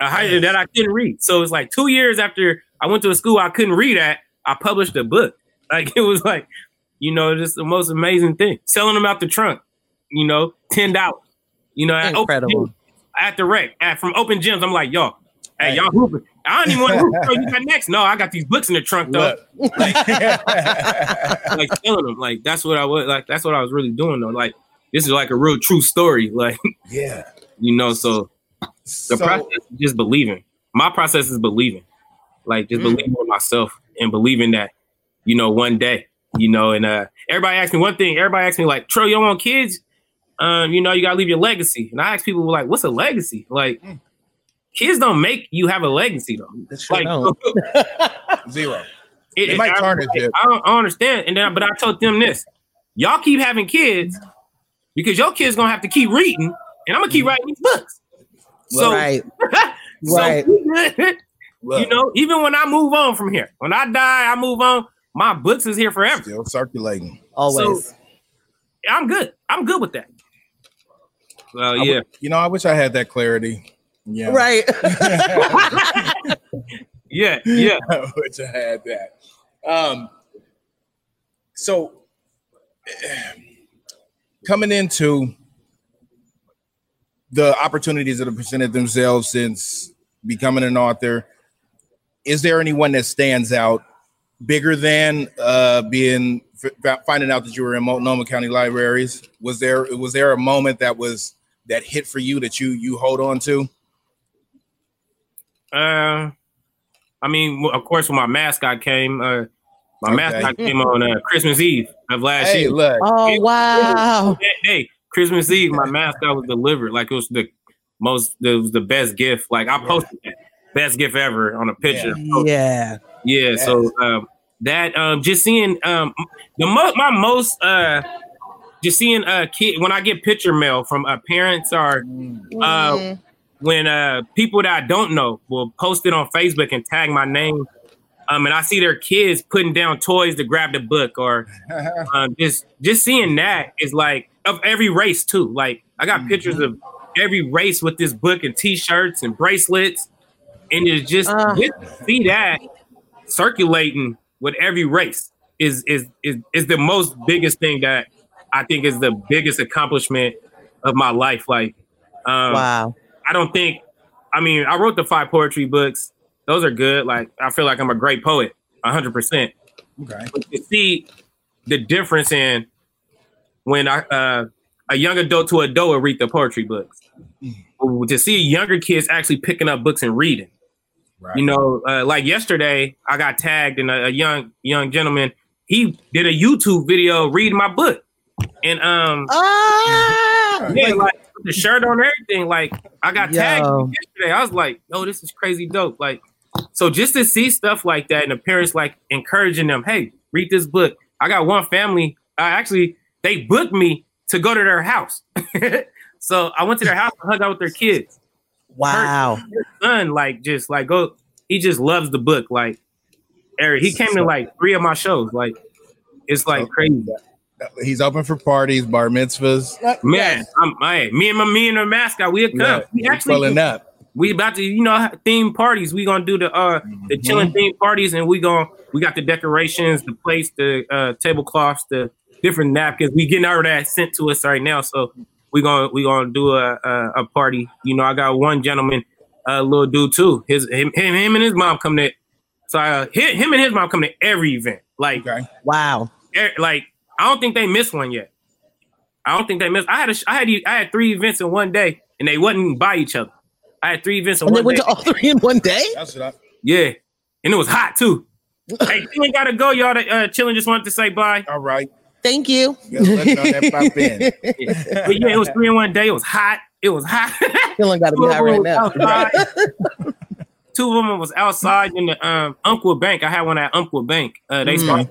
a high, that I couldn't read. So it's like two years after I went to a school I couldn't read at, I published a book. Like it was like, you know, just the most amazing thing. Selling them out the trunk, you know, ten dollars. You know, at Incredible. at the rec, at from open gyms. I'm like, yo, hey, Hey. y'all hooping. I don't even want to you got next? No, I got these books in the trunk though. look. Like selling them. Like that's what I was like. That's what I was really doing though. Like this is like a real true story. Like yeah. you know, so the So, process is just believing. My process is believing. Like just Mm. believing in myself and believing that, you know, one day, you know, and uh everybody asked me one thing, everybody asked me like, Tro, you don't want kids? Um, you know, you gotta leave your legacy. And I ask people like, what's a legacy? Like Mm. Kids don't make you have a legacy though. Sure like don't. zero. it, It might I, tarnish I, it. I don't I don't understand. And then but I told them this. Y'all keep having kids because your kids gonna have to keep reading and I'm gonna keep mm-hmm. writing these books. So right so, Right. You know, even when I move on from here, when I die, I move on. My books is here forever. still circulating. always I'm good. I'm good with that. Well, yeah. w- you know, I wish I had that clarity. Yeah. right Yeah, yeah. I wish I had that. Um, so coming into the opportunities that have presented themselves since becoming an author, is there anyone that stands out bigger than uh, being f- finding out that you were in Multnomah County Libraries? Was there was there a moment that was that hit for you that you you hold on to? Uh, I mean, of course, when my mascot came, uh, my Okay. mascot came on uh, Christmas Eve of last Hey, year. look, oh wow that day, Christmas Eve, my mascot was delivered. Like it was the most, it was the best gift. Like I posted that best gift ever on a picture. yeah Yeah, so um, that um, just seeing um, the mo- my most uh, just seeing a kid when I get picture mail from uh, parents or uh, Mm. When uh, people that I don't know will post it on Facebook and tag my name. Um, and I see their kids putting down toys to grab the book, or um, just just seeing that is like of every race too. Like I got pictures of every race with this book and T-shirts and bracelets, and it's just, Ah. just see that circulating with every race is is is is the most biggest thing that I think is the biggest accomplishment of my life. Like, um, wow I don't think. I mean, I wrote the five poetry books. Those are good. Like, I feel like I'm a great poet, hundred percent. okay. But to see the difference in when I uh, a young adult to adult will read the poetry books, to see younger kids actually picking up books and reading. Right. You know, uh, like yesterday, I got tagged and a, a young young gentleman. He did a YouTube video reading my book, and um, ah yeah, like the shirt on everything. Like I got tagged Yo. yesterday. I was like, "Oh, this is crazy dope!" Like, so just to see stuff like that, and the parents like encouraging them, "Hey, read this book." I got one family. I actually they booked me to go to their house, so I went to their house and hung out with their kids. Wow. son like just like go he just loves the book like Eric he came to like three of my shows like it's like crazy He's open for parties, bar mitzvahs. man I'm I, me and my me and the mascot we'll come Yeah, we he's actually pulling up. we about to you know theme parties we gonna do the uh the Mhm. chilling theme parties and we gonna we got the decorations the plates the uh tablecloths the different napkins we getting all of that sent to us right now so we gonna we gonna do a a, a party you know i got one gentleman uh little dude too his him him, him and his mom come to so uh, him, him and his mom come to every event like Okay. Wow. er, like I don't think they missed one yet. I don't think they missed. I had a, I had I had three events in one day, and they wasn't by each other. I had three events in And they one went day. to all three in one day? That's what I, yeah, and it was hot too. hey, you gotta go, y'all. To, uh, chilling just wanted to say bye. all right. Thank you. Yes, that. Yeah. But yeah, it was three in one day. It was hot. It was hot. Feeling got to be high right now. Two of them was outside in the um Umpqua Bank. I had one at Umpqua Bank. Uh, they Mm. started,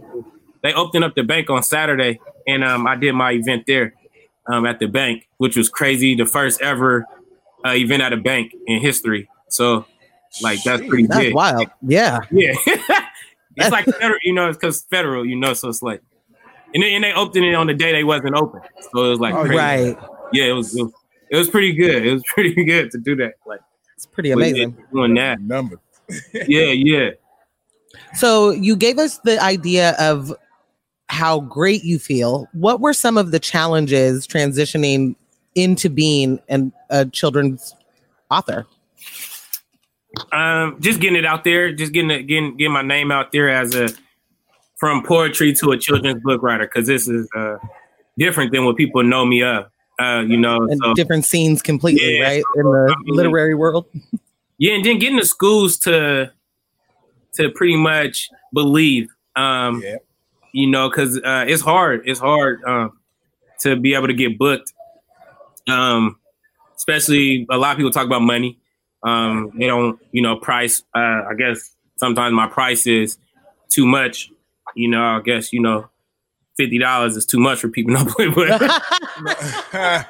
they opened up the bank on Saturday, and um I did my event there, um at the bank, which was crazy. The first ever uh, event at a bank in history. So like that's pretty That's big. wild. Yeah. Yeah, it's like federal, you know, it's because federal, you know, so it's like. And they, and they opened it on the day they wasn't open, so it was like Oh, crazy. Right. Yeah, it was, it was it was pretty good. It was pretty good to do that. Like It's pretty but yeah, amazing. doing that. Number. Yeah, yeah. So you gave us the idea of how great you feel. What were some of the challenges transitioning into being an, a children's author? Um, just getting it out there, just getting it, getting getting my name out there as a from poetry to a children's book writer, because this is uh different than what people know me of. Uh, you know, And so different scenes completely, Yeah. right? In the I mean- literary world. yeah, and then getting the schools to to pretty much believe. Um, Yeah. You know, because uh, it's hard. It's hard um, to be able to get booked. Um, especially a lot of people talk about money. Um, they don't, you know, price. Uh, I guess sometimes my price is too much. You know, I guess you know, fifty dollars is too much for people. No, but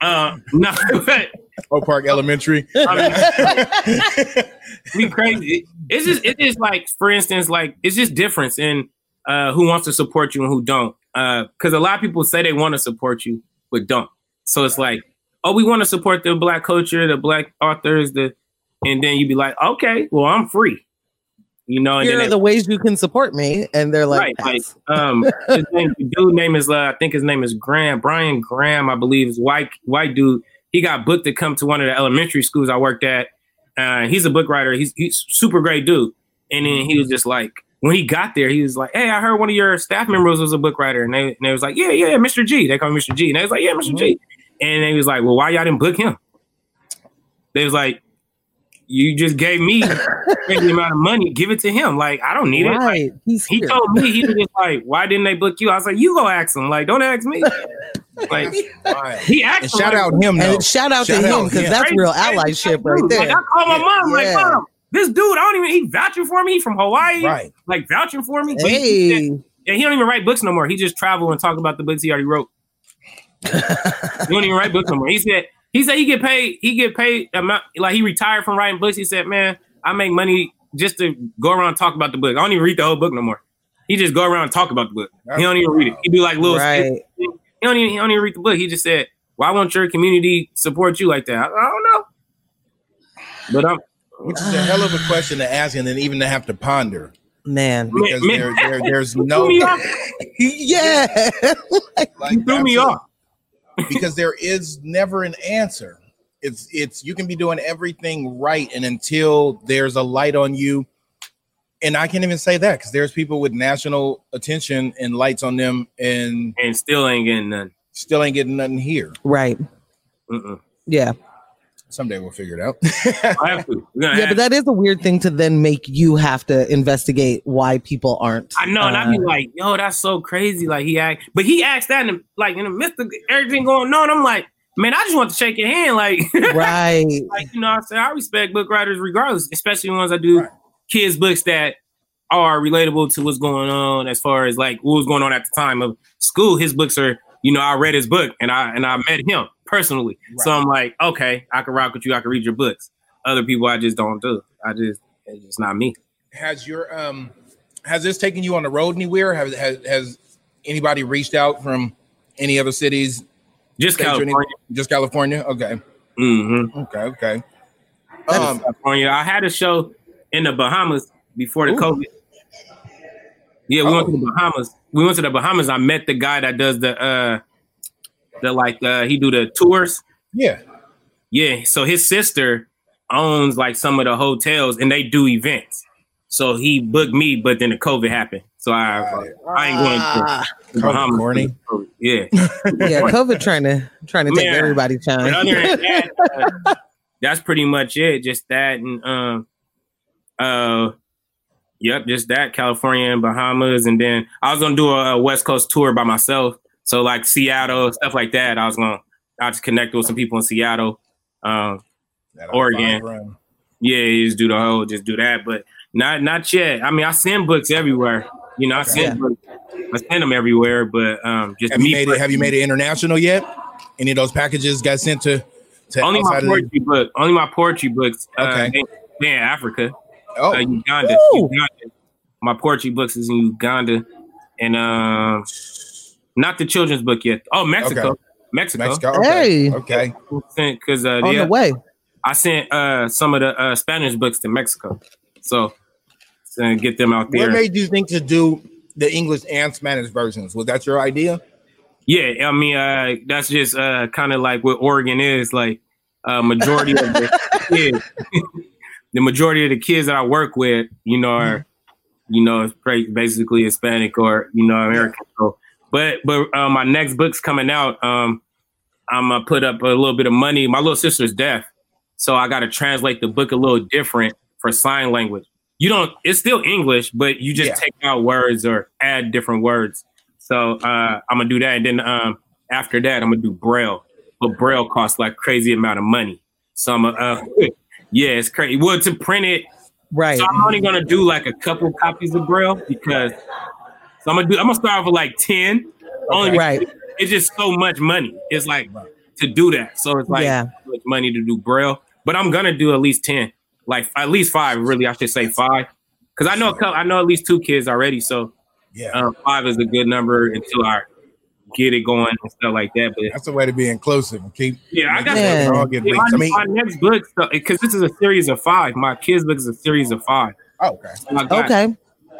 uh, no, but Oak Park Elementary. we crazy. It's just it's just like for instance, like it's just difference in uh who wants to support you and who don't. Uh because a lot of people say they want to support you, but don't. So it's like, oh, we want to support the black culture, the black authors, the and then you'd be like, okay, well, I'm free. You know, and Here are they- the ways you can support me. And they're like, right, like um, his name, the dude name is uh, I think his name is Graham, Brian Graham, I believe, is white white dude. He got booked to come to one of the elementary schools I worked at. Uh, he's a book writer. He's he's super great dude. And then he was just like, when he got there, he was like, "Hey, I heard one of your staff members was a book writer," and they, and they was like, "Yeah, yeah, Mr. G." They call him Mr. G, and they was like, "Yeah, mister G," mm-hmm. and they was like, "Well, why y'all didn't book him?" They was like, "You just gave me the amount of money, give it to him. Like I don't need it." Like. He's he told me he was just like, "Why didn't they book you?" I was like, "You go ask him. Like, don't ask me." Like Right. he asked. And him, shout like, out him though. and shout out Shout to him because that's real crazy, allyship dude. right Like there. I call my mom. Yeah. Like, mom, this dude, I don't even. He vouching for me from Hawaii. Right. Like vouching for me. Hey, and he don't even write books no more. He just travel and talk about the books he already wrote. he don't even write books no more. He said he said he get paid. He get paid amount like he retired from writing books. He said, "Man, I make money just to go around and talk about the book. I don't even read the whole book no more. He just go around and talk about the book. He don't even read it. He do like little. Right. He don't even. He don't even read the book. He just said, "Why won't your community support you like that?" I, I don't know. But I'm Which is a hell of a question to ask and then even to have to ponder. man. Because Man, there, there, there's no threw me off. yeah. like, You threw me off. because there is never an answer. It's it's you can be doing everything right, and until there's a light on you, and I can't even say that because there's people with national attention and lights on them, and and still ain't getting none. still ain't getting nothing here. right. Mm-mm. Yeah. Someday we'll figure it out. I have to. Yeah, but that is a weird thing to then make you have to investigate why people aren't. I know, and I'd be uh, like, "Yo, that's so crazy!" Like he asked, but he asked that, in the, like in the midst of everything going on, I'm like, "Man, I just want to shake your hand." Like, right. like you know, I say I respect book writers regardless, especially ones that do Right. kids books that are relatable to what's going on as far as like what was going on at the time of school. His books are, you know, I read his book and I and I met him personally. So I'm like, okay, I can rock with you. I can read your books. Other people, I just don't do. I just it's just not me. Has your um has this taken you on the road anywhere? Have has, has anybody reached out from any other cities? Just states or anything? California. Just California? Okay. hmm Okay, okay. Um, California. I had a show in the Bahamas before the Ooh. COVID. Yeah, we Oh. went to the Bahamas. We went to the Bahamas. I met the guy that does the uh the like uh he do the tours. yeah. Yeah, so his sister owns like some of the hotels and they do events. So he booked me, but then the COVID happened. So I I ain't going to the COVID Bahamas. corny. Yeah. Yeah, COVID trying to trying to take Man. everybody But time. other than that, uh, that's pretty much it. Just that and um uh yep, just that California and Bahamas, and then I was gonna do a, a West Coast tour by myself. So like Seattle stuff like that. I was gonna I just connect with some people in Seattle. Um, Oregon. yeah, you just do the whole, just do that, but not not yet. I mean, I send books everywhere. You know, I send Yeah. books, I send them everywhere, but um, just Have me you made it? Have you made it international yet? Any of those packages got sent to to only my of the- poetry book. Only my poetry books. Uh, Okay. they, they in Africa, Oh, uh, Uganda! Uganda. My poetry books is in Uganda, and um, not the children's book yet. Oh, Mexico, Okay. Mexico. Mexico. Okay. Hey. Okay. Because uh, On yeah, the way. I sent uh some of the uh, Spanish books to Mexico, so to get them out there. What made you think to do the English and Spanish versions? Was that your idea? Yeah, I mean, uh, that's just uh, kind of like what Oregon is. Like, uh, majority of the kids, the majority of the kids that I work with, you know, are, you know, basically Hispanic or you know American. So, but but uh, my next book's coming out. Um, I'm gonna put up a little bit of money. My little sister's deaf, so I got to translate the book a little different for sign language. You don't. It's still English, but you just Yeah. take out words or add different words. So uh, I'm gonna do that, and then um, after that, I'm gonna do Braille. But Braille costs like crazy amount of money. So I'm uh, yeah, it's crazy. Well, to print it, Right. so I'm only gonna do like a couple copies of Braille because so I'm gonna do. I'm gonna start off with like ten. Only Right. it's just so much money. It's like to do that. So it's like Yeah. so much money to do Braille. But I'm gonna do at least ten, like at least five. Really, I should say five, because I know a couple, I know at least two kids already. So Yeah. uh, five is a good number until I get it going and stuff like that. But That's a way to be inclusive and keep. yeah, I got Yeah. All get yeah, leaked. my, I mean, my next book because this is a series of five. My kids' book is a series of five. oh, okay. And I got- Okay.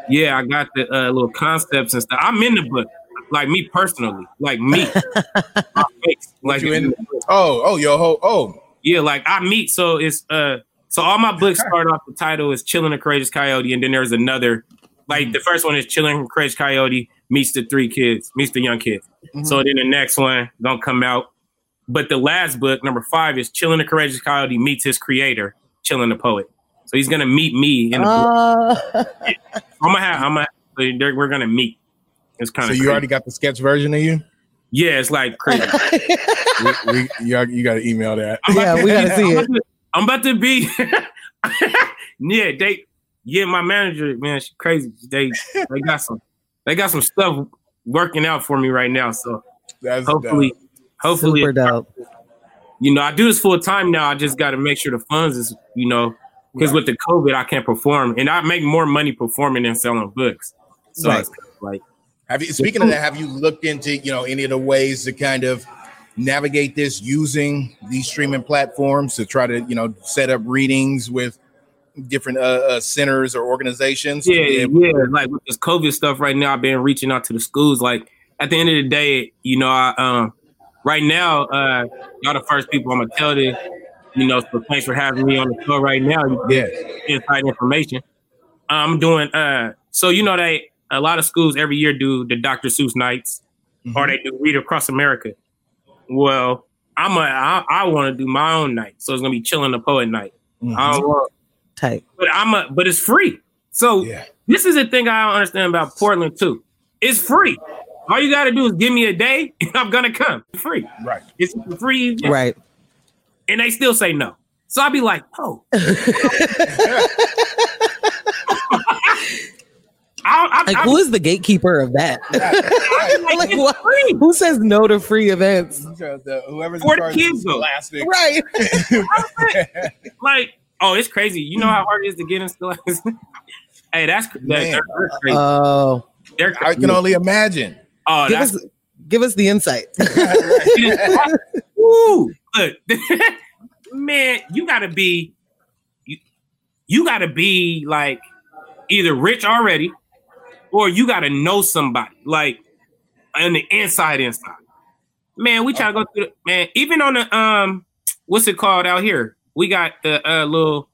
Yeah, I got the uh, little concepts and stuff. I'm in the book, like me personally, like me, face, like you in? Oh, oh, yo, ho, oh, yeah, like I meet. So it's uh, so all my books start off. The title is "Chilling a Courageous Coyote," and then there's another, like the first one is "Chilling a Courageous Coyote" meets the three kids, meets the young kids. So then the next one gonna come out. But the last book, number five, is "Chilling the Courageous Coyote" meets his creator, Chilling the Poet. So he's gonna meet me in the book. Uh, I'm gonna have. I'm gonna. they're- We're gonna meet. It's kind of. so of. you already got the sketch version of you? Yeah, it's like crazy. we, we, you, you got to email that. I'm about Yeah, to- we gotta see I'm it. about to- I'm about to be. yeah, they. Yeah, my manager, man, she crazy. They they got some they got some stuff working out for me right now. So That's hopefully, dope. hopefully, super dope. you know, I do this full time now. I just got to make sure the funds is, you know, because with the COVID, I can't perform, and I make more money performing than selling books. So Right. it's like, Have you speaking of that? Have you looked into you know any of the ways to kind of navigate this using these streaming platforms to try to you know set up readings with different uh, uh centers or organizations? to yeah, be yeah. Like with this COVID stuff right now, I've been reaching out to the schools. Like at the end of the day, you know, I um right now, uh y'all the first people I'm gonna tell this. You know, so thanks for having me on the show right now. You yeah. inside information. I'm doing uh so you know they a lot of schools every year do the Dr. Seuss nights or they do Read Across America. Well, I'm a I, I want to do my own night, so it's gonna be chilling the poet night. Mhm. I don't want, Type. but I'm a but it's free. So Yeah. this is the thing I don't understand about Portland too. It's free. All you got to do is give me a day, and I'm gonna come. It's free. Right. It's free, Right. And they still say no. So I'd be like, oh, I, I, Like, I, who is the gatekeeper of that? like, like, it's free. who says no to free events? Whoever's For the charge kids, though. Right. like, oh, it's crazy. You know how hard it is to get in Scholastic? hey, that's, that, Man. they're, they're crazy. Oh, they're I can only imagine. oh, give us give us the insight. Woo! Look, man, you gotta be you, you gotta be like either rich already or you gotta know somebody like on the inside inside. Man, we try to go through the, man, even on the um what's it called out here? We got the uh little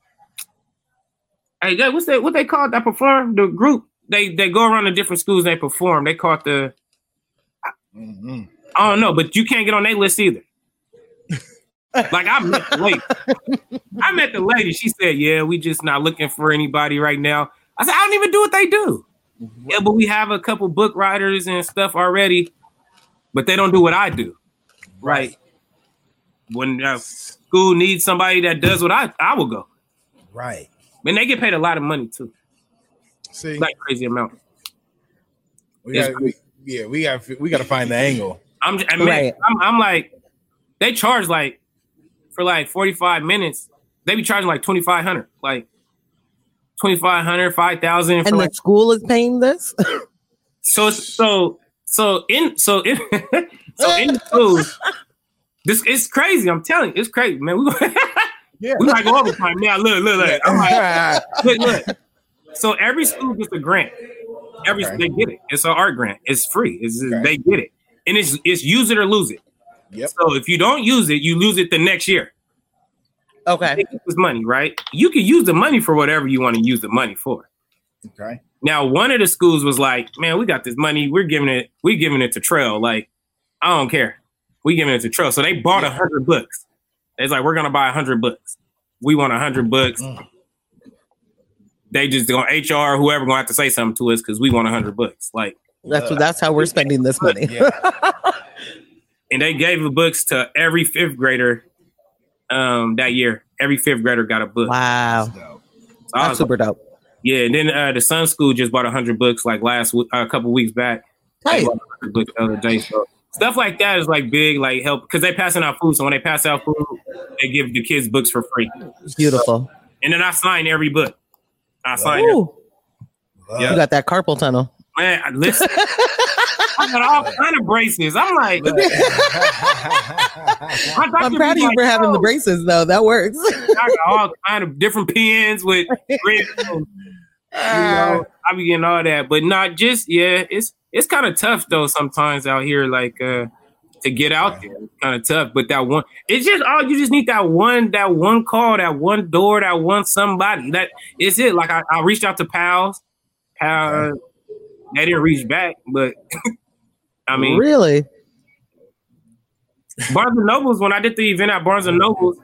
hey what's that what they call it that perform the group they they go around the different schools they perform. They call it the Mhm. I don't know, but you can't get on their list either. Like I met the lady. I met the lady. She said, "Yeah, we just not looking for anybody right now." I said, "I don't even do what they do." Yeah, but we have a couple book writers and stuff already, but they don't do what I do. Right. When uh, school needs somebody that does what I, I will go. Right. And they get paid a lot of money too, See, like crazy amount. we got, we, yeah, we got we got to find the angle. I'm, I mean, Right. I'm, I'm like, they charge like for like 45 minutes. They be charging like 2,500, like 2,500, 5,000. for and like, the school is paying this. so, so, so in, so in, so in the schools, this it's crazy. I'm telling you, it's crazy, man. We, Yeah. we might go overtime now. Look, look, look. I'm like, look, look. So every school gets a grant. Every Okay. they get it. It's an art grant. It's free. It's Okay. they get it, and it's it's use it or lose it. Yep. So if you don't use it, you lose it the next year. okay. They get money, right? You can use the money for whatever you want to use the money for. Okay. Now, one of the schools was like, "Man, we got this money. We're giving it. We're giving it to Trell. Like, I don't care. We giving it to Trell." So they bought a hundred books. It's like we're gonna buy a hundred books. We want a hundred books. Mm. They just going HR, whoever gonna have to say something to us because we want a hundred books. Like, That's what. That's how we're spending this money. Yeah. and they gave the books to every fifth grader um that year. Every fifth grader got a book. Wow, So, So I that's was super dope. Yeah, and then uh, the Sun School just bought hundred books like last w- uh, a couple weeks back. They Hey, bought 100 books the other day. So stuff like that is like big, like help because they passing out food. So when they pass out food, they give the kids books for free. beautiful. And then I sign every book. I sign it. Ooh, Yeah. you got that carpal tunnel. Man, I- listen, I got all kind of braces. I'm like, I'm proud of you like, for having the braces, though. That works. I got all kind of different pins with red. you know, I be getting all that, but not just yeah. It's it's kind of tough though sometimes out here, like uh to get out there. Kind of tough, but that one, it's just all you just need that one, that one call, that one door, that one somebody. That is it. Like I, I reached out to Powell's, Powell, they didn't reach back, but I mean, really? Barnes and Nobles, when I did the event at Barnes and Nobles,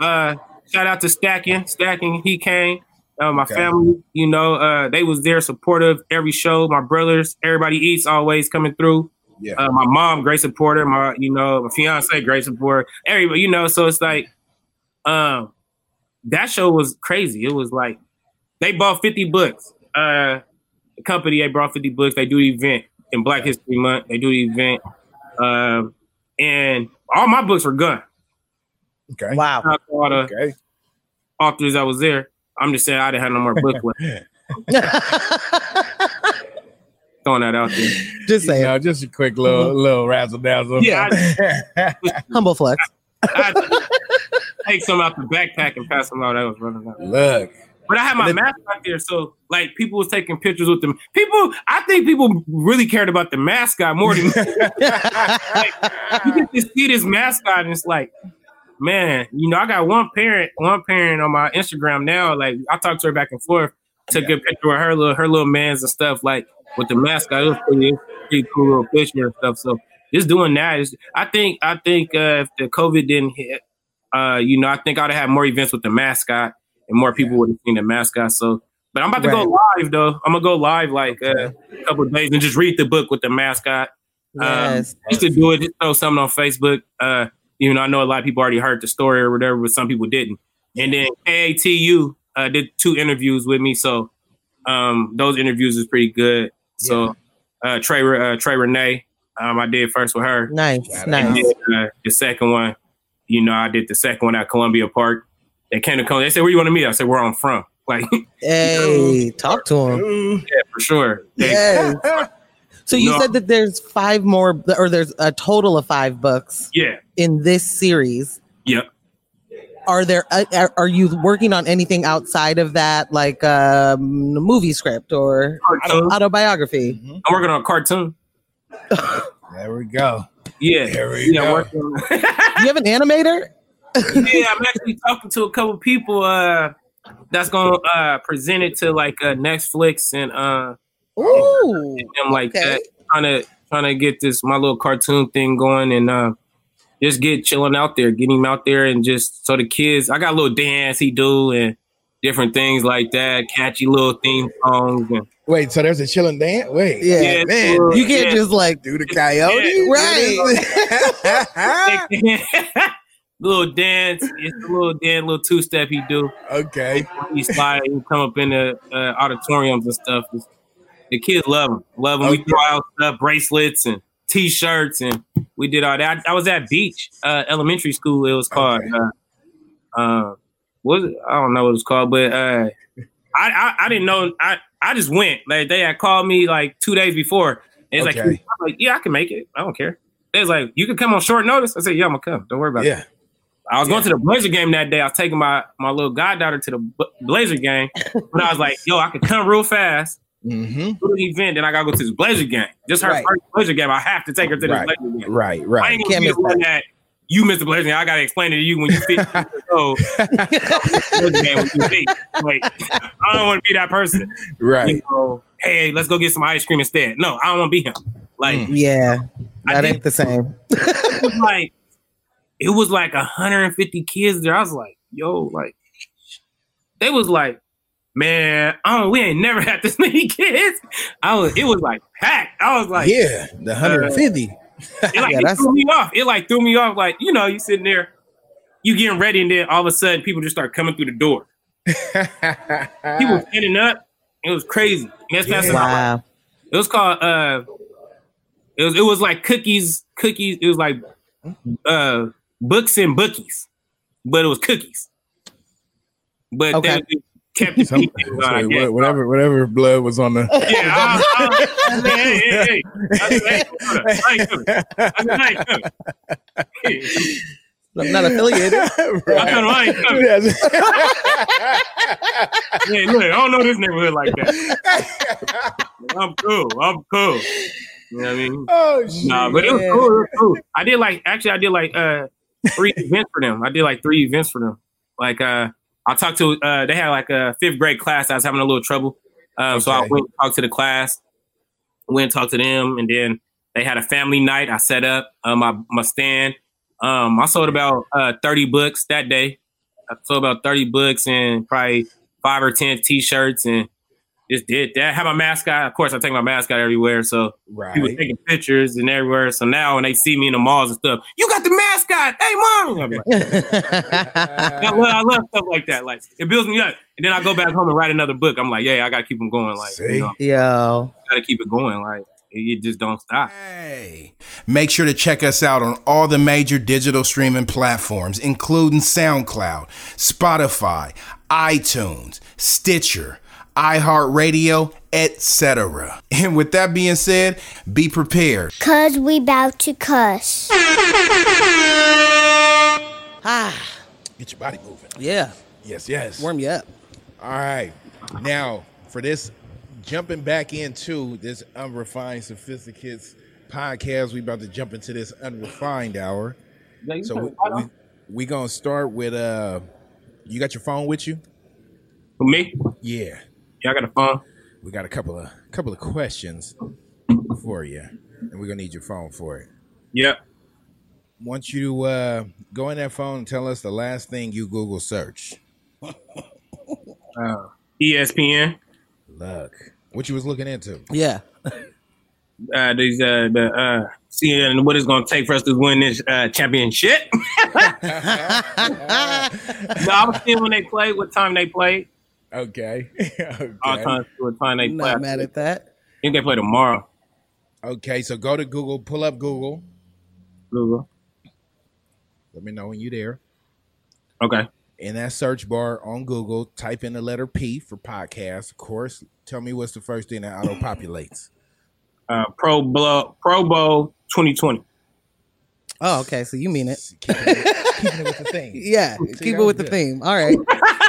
uh, shout out to Stacking. Stacking, he came. Uh, my Okay. family, you know, uh, they was there supportive every show. My brothers, everybody eats always coming through. yeah. Uh, my mom, great supporter. My, you know, my fiance, great supporter. Everybody, you know, so it's like, um, that show was crazy. It was like they bought 50 books. Uh, the company they brought 50 books. They do the event in Black History Month. They do the event, um, and all my books were gone. okay. Wow. Not all the Okay. authors that was there. I'm just saying I didn't have no more books left. Throwing that out there. Just You saying. know, just a quick little little razzle dazzle. Yeah, I, Humble flex. I take some out the backpack and pass them out. I was running out. Look. But I had my And mascot there, so like people was taking pictures with them. People, I think people really cared about the mascot more than you get to see this mascot, and it's like, man, you know, I got one parent, one parent on my Instagram now. Like I talked to her back and forth, took a picture of her little her little mans and stuff, like with the mascot. It was pretty, pretty cool little picture and stuff. So just doing that is, I think, I think uh, if the COVID didn't hit, uh, you know, I think I'd have had more events with the mascot and more people would have seen the mascot. So, but I'm about to go live though. I'm gonna go live like uh, a couple of days and just read the book with the mascot. Yes. I used to do it, just throw something on Facebook. Uh, you know, I know a lot of people already heard the story or whatever, but some people didn't. And then KATU uh, did two interviews with me. So Um, those interviews is pretty good. So uh, Trey uh, Trey Renee, um, I did first with her. Nice, nice. uh, the second one, you know, I did the second one at Columbia Park. They came to come. They said, "Where you want to meet?" I said, "Where I'm from." Like, Hey, talk to him. yeah, for sure. They, So you No. said that there's five more, or there's a total of five books Yeah, in this series. yep. Are there? Uh, are, are you working on anything outside of that, like um, a movie script or Cartoon. autobiography? Mhm. I'm working on a cartoon. There we go. Yeah, There we yeah, go. on- You have an animator? Yeah, I'm actually talking to a couple people uh that's gonna uh present it to like uh Netflix and uh Ooh, them like Okay. that. Trying to trying to get this my little cartoon thing going and uh just get chilling out there, get him out there and just so the kids I got a little dance he do and different things like that, catchy little theme songs and Wait, so there's a chilling dance? Wait. Yeah. Yeah, man. you can't Yeah. just like Do the coyote? Right. little dance, it's a little dance, little two step he do. okay. he slide and come up in the uh, auditoriums and stuff. It's- the kids love him. Love him. We throw out stuff, bracelets and t-shirts, and we did all that. I, I was at Beach uh, Elementary School. It was called. Okay. Uh, uh, what was it? I don't know what it was called, but uh, I, I I didn't know. I I just went. Like they had called me like two days before. And it's like, Okay. I'm like, yeah, I can make it. I don't care. Was like, you can come on short notice. I said, yeah, I'm gonna come. Don't worry about it. Yeah. I was going to the Blazer game that day. I was taking my my little goddaughter to the Blazer game, but I was like, "Yo, I could come real fast Mm-hmm. to the event, then I gotta go to this Blazer game. Just her Right. first Blazer game. I have to take her to this Right. Blazer game. Right, right. I ain't gonna Can't be miss the one that you missed the Blazer game. I gotta explain it to you when you fit years old. Blazer game you. Like, I don't want to be that person. Right. You know, hey, let's go get some ice cream instead. No, I don't want to be him. Like, Mm. yeah, I that ain't the same. like it was like 150 kids there. I was like, yo, like they was like, man, I don't, we ain't never had this many kids. I was, it was like packed. I was like, yeah, the 150. it like Yeah, it that's- threw me off. It like threw me off. Like you know, you sitting there, you getting ready, and then all of a sudden, people just start coming through the door. People standing up. It was crazy. That's Yeah. passing out. Wow. It was called uh it was it was like cookies, cookies, it was like uh books and bookies, but it was cookies. But Okay. they kept it Some- PG, I so guess. whatever, whatever blood was on the. Yeah, I, I, hey, hey, hey. I said, hey, hold up. I ain't coming. I said, I ain't coming. I'm not affiliated. I told him I ain't coming. Hey, look, I don't know this neighborhood like that. I'm cool. I'm cool. You know what I mean? oh shit! Nah, but it was cool. It was cool. I did like actually I did like uh three events for them. I did like three events for them. Like uh I talked to uh they had like a fifth grade class I was having a little trouble. Um so I went and talked to the class, went and talked to them, and then they had a family night. I set up uh, my my stand. Um I sold about uh 30 books that day. I sold about 30 books and probably five or ten t-shirts and just did that. Have my mascot. Of course I take my mascot everywhere. So right. people right. taking pictures and everywhere. So now when they see me in the malls and stuff, you got the mascot. Hey, mom. I'm like, I, love, I love stuff like that. Like it builds me up. And then I go back home and write another book. I'm like, yeah, I gotta keep them going. Like, See? you know, Yo, gotta keep it going. Like it, it just don't stop. Hey. Make sure to check us out on all the major digital streaming platforms, including SoundCloud, Spotify, iTunes, Stitcher, iHeartRadio, etc. And with that being said, be prepared. Cause we bout to cuss. ah, Get your body moving. yeah, Yes, yes. warm you up. All right. Now, for this, jumping back into this unrefined, sophisticated podcast, we about to jump into this unrefined hour. So we, we, we gonna start with uh, you got your phone with you? For me, Yeah. Y'all got a phone. We got a couple of couple of questions for you, and we're gonna need your phone for it. Yep. Want you to uh, go in that phone and tell us the last thing you Google search. Uh, ESPN. Look, what you was looking into? Yeah, Uh, these uh, the uh, seeing what it's gonna take for us to win this uh, championship. no, I was seeing when they played, what time they played. Okay. All okay. time to a time they play. Not mad at that. I think they play tomorrow. Okay. So go to Google. Pull up Google. Google. Let me know when you're there. Okay. In that search bar on Google, type in the letter P for podcast. Of course. Tell me what's the first thing that auto populates. Uh, Pro Bowl Pro Bowl 2020. Oh, okay. So you mean it? Keeping it, keeping it with the thing. Yeah. See, keep it with was the theme. All right.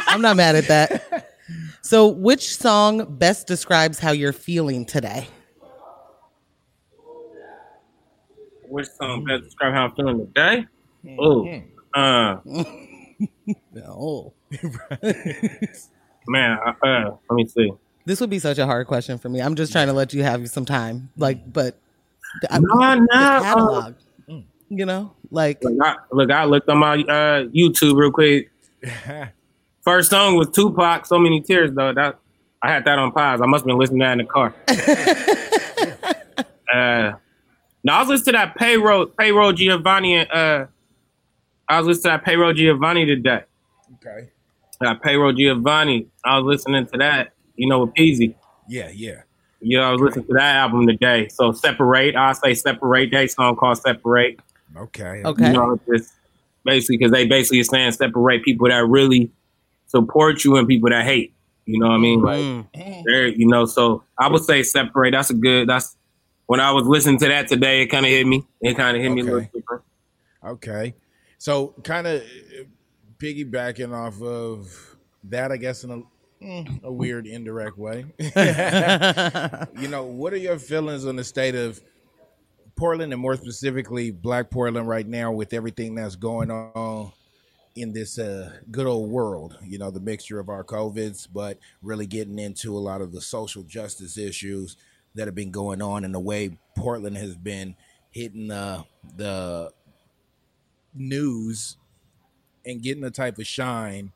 I'm not mad at that. So, which song best describes how you're feeling today? Which song best describe how I'm feeling today? Oh, uh, Oh, man. Uh, uh, let me see. this would be such a hard question for me. I'm just trying to let you have some time. Like, but the, No, the no. uh, catalog, you know, like Look, I, look, I looked on my uh, YouTube real quick. First song was Tupac. So many tears though. That I had that on pause. I must have been listening to that in the car. uh, no, I was listening to that payroll payroll Giovanni. and, Uh, I was listening to that payroll Giovanni today. Okay. That payroll Giovanni. I was listening to that. You know, with Peasy. Yeah, yeah. You know, I was listening to that album today. So separate. I say separate. That song called separate. Okay. okay, You know, it's basically because they basically are saying separate people that really support you and people that hate. You know what I mean? Like, Mm. they're, you know, so I would say separate. That's a good. That's when I was listening to that today. It kind of hit me. It kind of hit me a little Okay. different. Okay. So kind of piggybacking off of that, I guess in a, mm, a weird indirect way. you know, what are your feelings on the state of Portland and more specifically Black Portland right now with everything that's going on in this uh, good old world? You know, the mixture of our COVIDs, but really getting into a lot of the social justice issues that have been going on and the way Portland has been hitting uh, the news and getting the type of shine,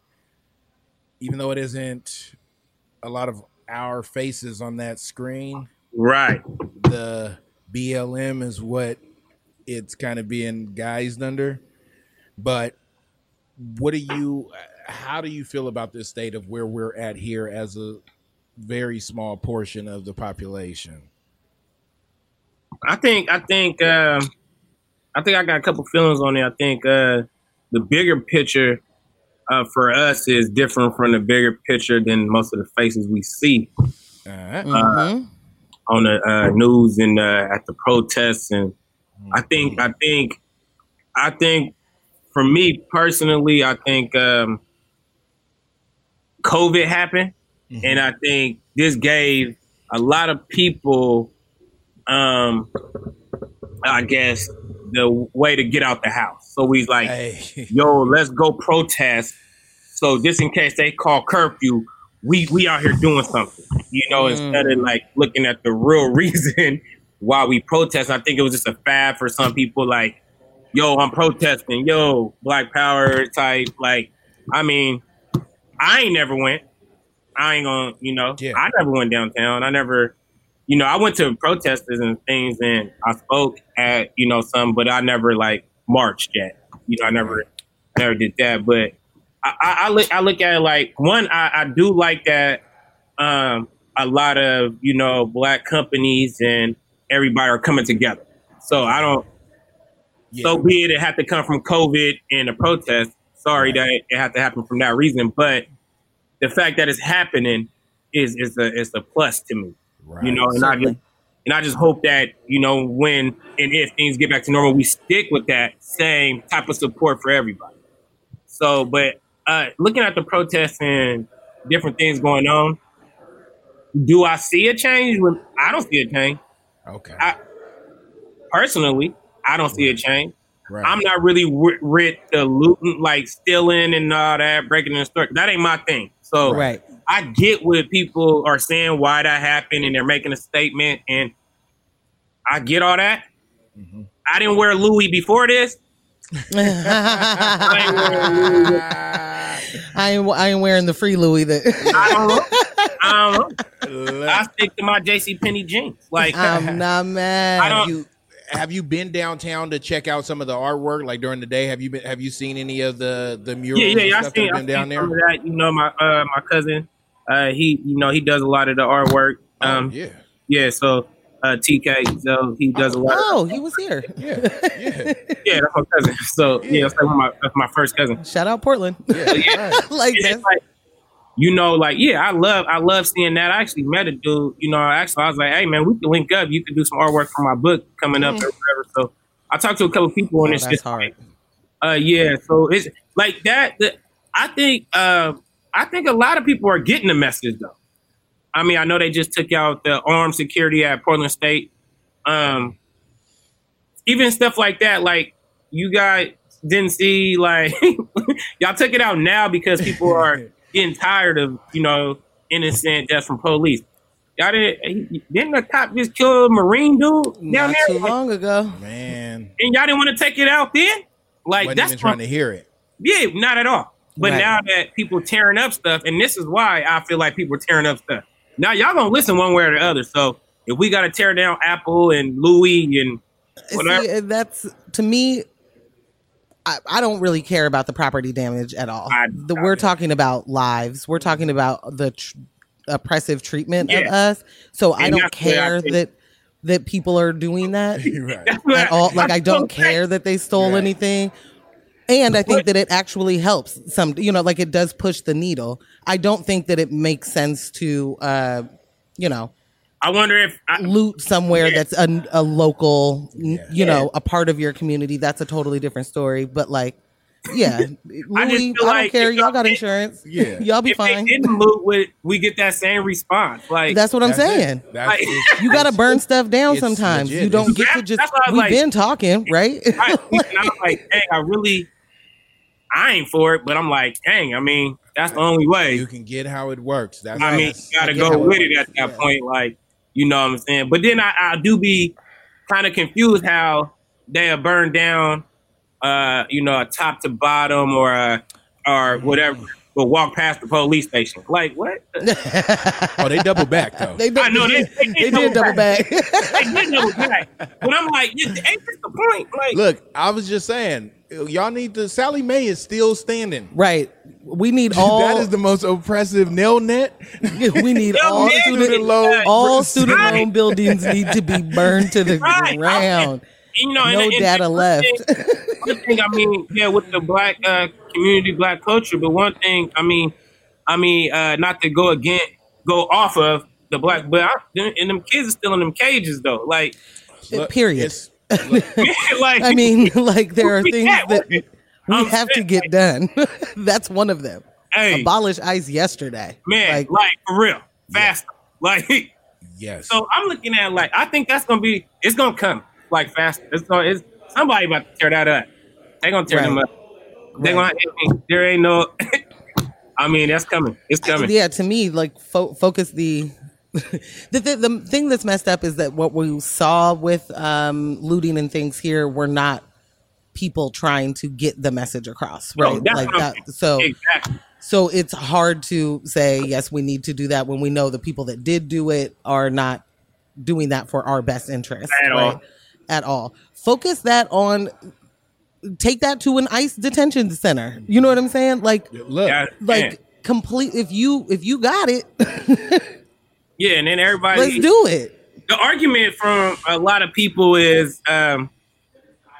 even though it isn't a lot of our faces on that screen, Right. the BLM is what it's kind of being guised under. But what do you, how do you feel about this state of where we're at here as a very small portion of the population? I think. I think. Um, I think I got a couple feelings on it. I think uh, the bigger picture uh, for us is different from the bigger picture than most of the faces we see. Uh, Mhm. on the uh, news and uh, at the protests, and I think I think I think for me personally, I think um, COVID happened, and I think this gave a lot of people, um, I guess, the way to get out the house. So we like, hey, yo, let's go protest. So just in case they call curfew, we we out here doing something, you know, instead of like looking at the real reason why we protest. I think it was just a fad for some people, like, yo, I'm protesting, yo, Black Power type. Like, I mean, I ain't never went. I ain't gonna, you know, Yeah. I never went downtown. I never, you know, I went to protesters and things, and I spoke at, you know, some, but I never like marched yet. You know, I never, never did that. But I, I, I look, I look at it like one. I, I do like that. Um, a lot of you know black companies and everybody are coming together. So I don't. Yeah. So be it. It had to come from COVID and a protest. Sorry that it, it had to happen from that reason, but the fact that it's happening is is a is a plus to me. right. You know, and I just and I just hope that you know when and if things get back to normal, we stick with that same type of support for everybody. So, but uh, looking at the protests and different things going on, do I see a change? When I don't see a change okay. I- personally. I don't see a change. right. I'm not really wi- with the looting, like stealing and all that, breaking the store. That ain't my thing. So Right. I get what people are saying, why that happened, and they're making a statement, and I get all that. Mhm. I didn't wear Louis before this. I ain't wearing Louis. I ain't, I ain't wearing the free Louis that I don't know. I don't know. I stick to my JC Penney jeans. Like I'm not mad. I don't- you have you been downtown to check out some of the artwork like during the day have you been have you seen any of the the murals yeah, yeah, and yeah. I stuff seen, that I have down seen there that. You know, my uh, my cousin Uh, he, you know, he does a lot of the artwork. Um, oh, yeah, yeah. So uh, TK, so he does a lot. Of, Oh, he was here. yeah, yeah, yeah, that's my cousin. So yeah, that's like my that's my first cousin. Shout out Portland. yeah. right. like And that. like, you know, like yeah, I love I love seeing that. I actually met a dude. You know, actually I was like, hey man, we can link up. You can do some artwork for my book coming up or whatever. So I talked to a couple people, and Oh, it's that's just hard. like, uh, yeah. So it's like that. The, I think uh, I think a lot of people are getting the message though. I mean, I know they just took out the armed security at Portland State. Um, even stuff like that, like you guys didn't see, like y'all took it out now because people are getting tired of you know innocent deaths from police. Y'all didn't didn't the cop just kill a Marine dude down Not there? too long ago. Man, and y'all didn't want to take it out then? Like wasn't that's even trying what- to hear it. yeah, not at all. But Right. now that people tearing up stuff, and this is why I feel like people are tearing up stuff. Now y'all gonna listen one way or the other. So if we gotta tear down Apple and Louis and whatever, See, that's to me. I, I don't really care about the property damage at all. The, we're talking about lives. We're talking about the tr- oppressive treatment of us. So I don't that's I care think- that that people are doing that right. at all. Like I don't care that they stole Right. anything. And I think that it actually helps some, you know, like it does push the needle. I don't think that it makes sense to, uh, you know, I wonder if I, loot somewhere Yeah. that's a, a local, Yeah. you know, a part of your community. That's a totally different story. But like, yeah, Louis, I, feel don't like care. Y'all y'all got did- insurance. Yeah. y'all be if they fine. didn't loot, with we get that same response. Like That's what I'm That's saying. That's Like- You got to burn stuff down sometimes. legit. You don't It's- get to just. that's why I was We've like- been talking, right? right. and I'm like, dang, I really, I ain't for it, but I'm like, dang, I mean, that's the only way. you can get how it works. That's I mean, you gotta I get how go with it works. at that Yeah. point, like you know what I'm saying. But then I, I do be kind of confused how they are burned down, uh, you know, a top to bottom or uh, or whatever, but walk past the police station. Like what? Oh, they double back though. They, I know, they- they they did did double double back. They did know that. But I'm like, yeah, ain't this the point? Like, Look, I was just saying, y'all need to. Sallie Mae is still standing. right. We need all. that is the most oppressive Navient. we need all student loan- all student Right. loan buildings need to be burned to the Right. ground. you know, No and- data and one left. thing- One thing, I mean, yeah, with the black uh, community, black culture, but one thing, I mean, I mean, uh, not to go again, go off of the black, but I, and them kids are still in them cages though. Like, Period. look, like I mean, like there are things that we I'm have to saying, get done. That's one of them. hey, Abolish ICE yesterday. man, like, like, for real, fast. Like, yes. so I'm looking at like, I think that's gonna be, it's gonna come like fast. It's gonna, it's somebody about to tear that up. They gonna tear Right. them up. They gonna, there ain't no. I mean, that's coming. It's coming. yeah, to me, like fo- focus the. the, the the thing that's messed up is that what we saw with um, looting and things here were not people trying to get the message across, right? that's like that. So Exactly. So it's hard to say, yes, we need to do that when we know the people that did do it are not doing that for our best interest. At all. At all. Focus that on, take that to an ICE detention center. You know what I'm saying? Like, look, Yeah, like man. complete, if you, if you got it, yeah, and then everybody. let's do it. the argument from a lot of people is um,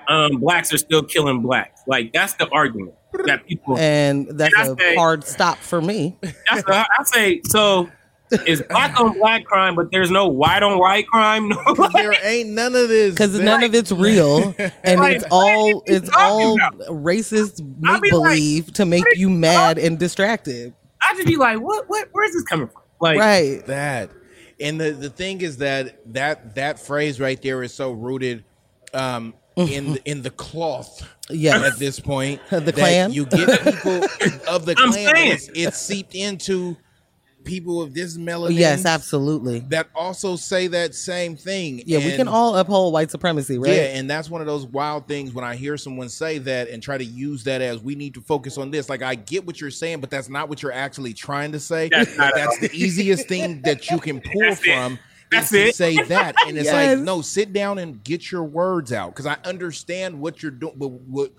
um, blacks are still killing blacks. Like that's the argument that people. And that's And I a say- hard stop for me. That's the, I say so. It's black on black crime, but there's no white on white crime. No, there ain't none of this. because man. none of it's real and Like, it's all it's all about? racist make be like, believe to make you you mad and distracted I just be like, what? What? Where's this coming from? Like, right that and the the thing is that that that phrase right there is so rooted um in in the cloth Yeah, at this point The clan. You get people of the I'm clan but it's, it's seeped into people of this melanin yes absolutely that also say that same thing yeah we can all uphold white supremacy right Yeah, and that's one of those wild things when I hear someone say that and try to use that as we need to focus on this. Like I get what you're saying, but that's not what you're actually trying to say. That's not- that's the easiest thing that you can pull That's it. From That's to it. say that, and it's Yes. like, no, sit down and get your words out because I understand what you're doing, but what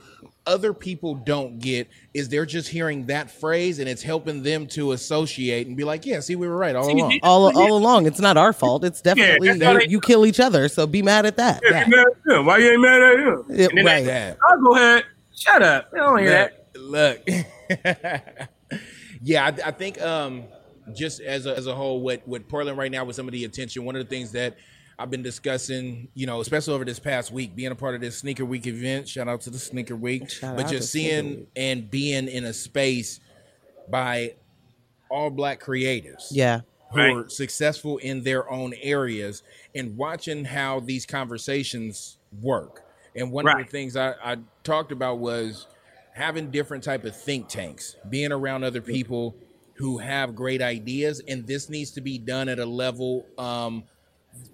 other people don't get is they're just hearing that phrase and it's helping them to associate and be like, yeah, see, we were right all See, along. you- all all along. It's not our fault. It's definitely that's how you, they- you kill each other. So be mad at that. Yeah, you mad at. Why you ain't mad at him? Yeah, And right. they- Yeah. I'll go ahead. Shut up. I don't hear that. look, look. yeah, I, I think um, just as a, as a whole, what what Portland right now with some of the attention, one of the things that I've been discussing, you know, especially over this past week, being a part of this sneaker week event. Shout out to the sneaker week, Shout but out to just seeing Week. and being in a space by all black creatives Yeah. who Right. are successful in their own areas and watching how these conversations work. And one of the things I, I talked about was having different type of think tanks, being around other people who have great ideas, and this needs to be done at a level um,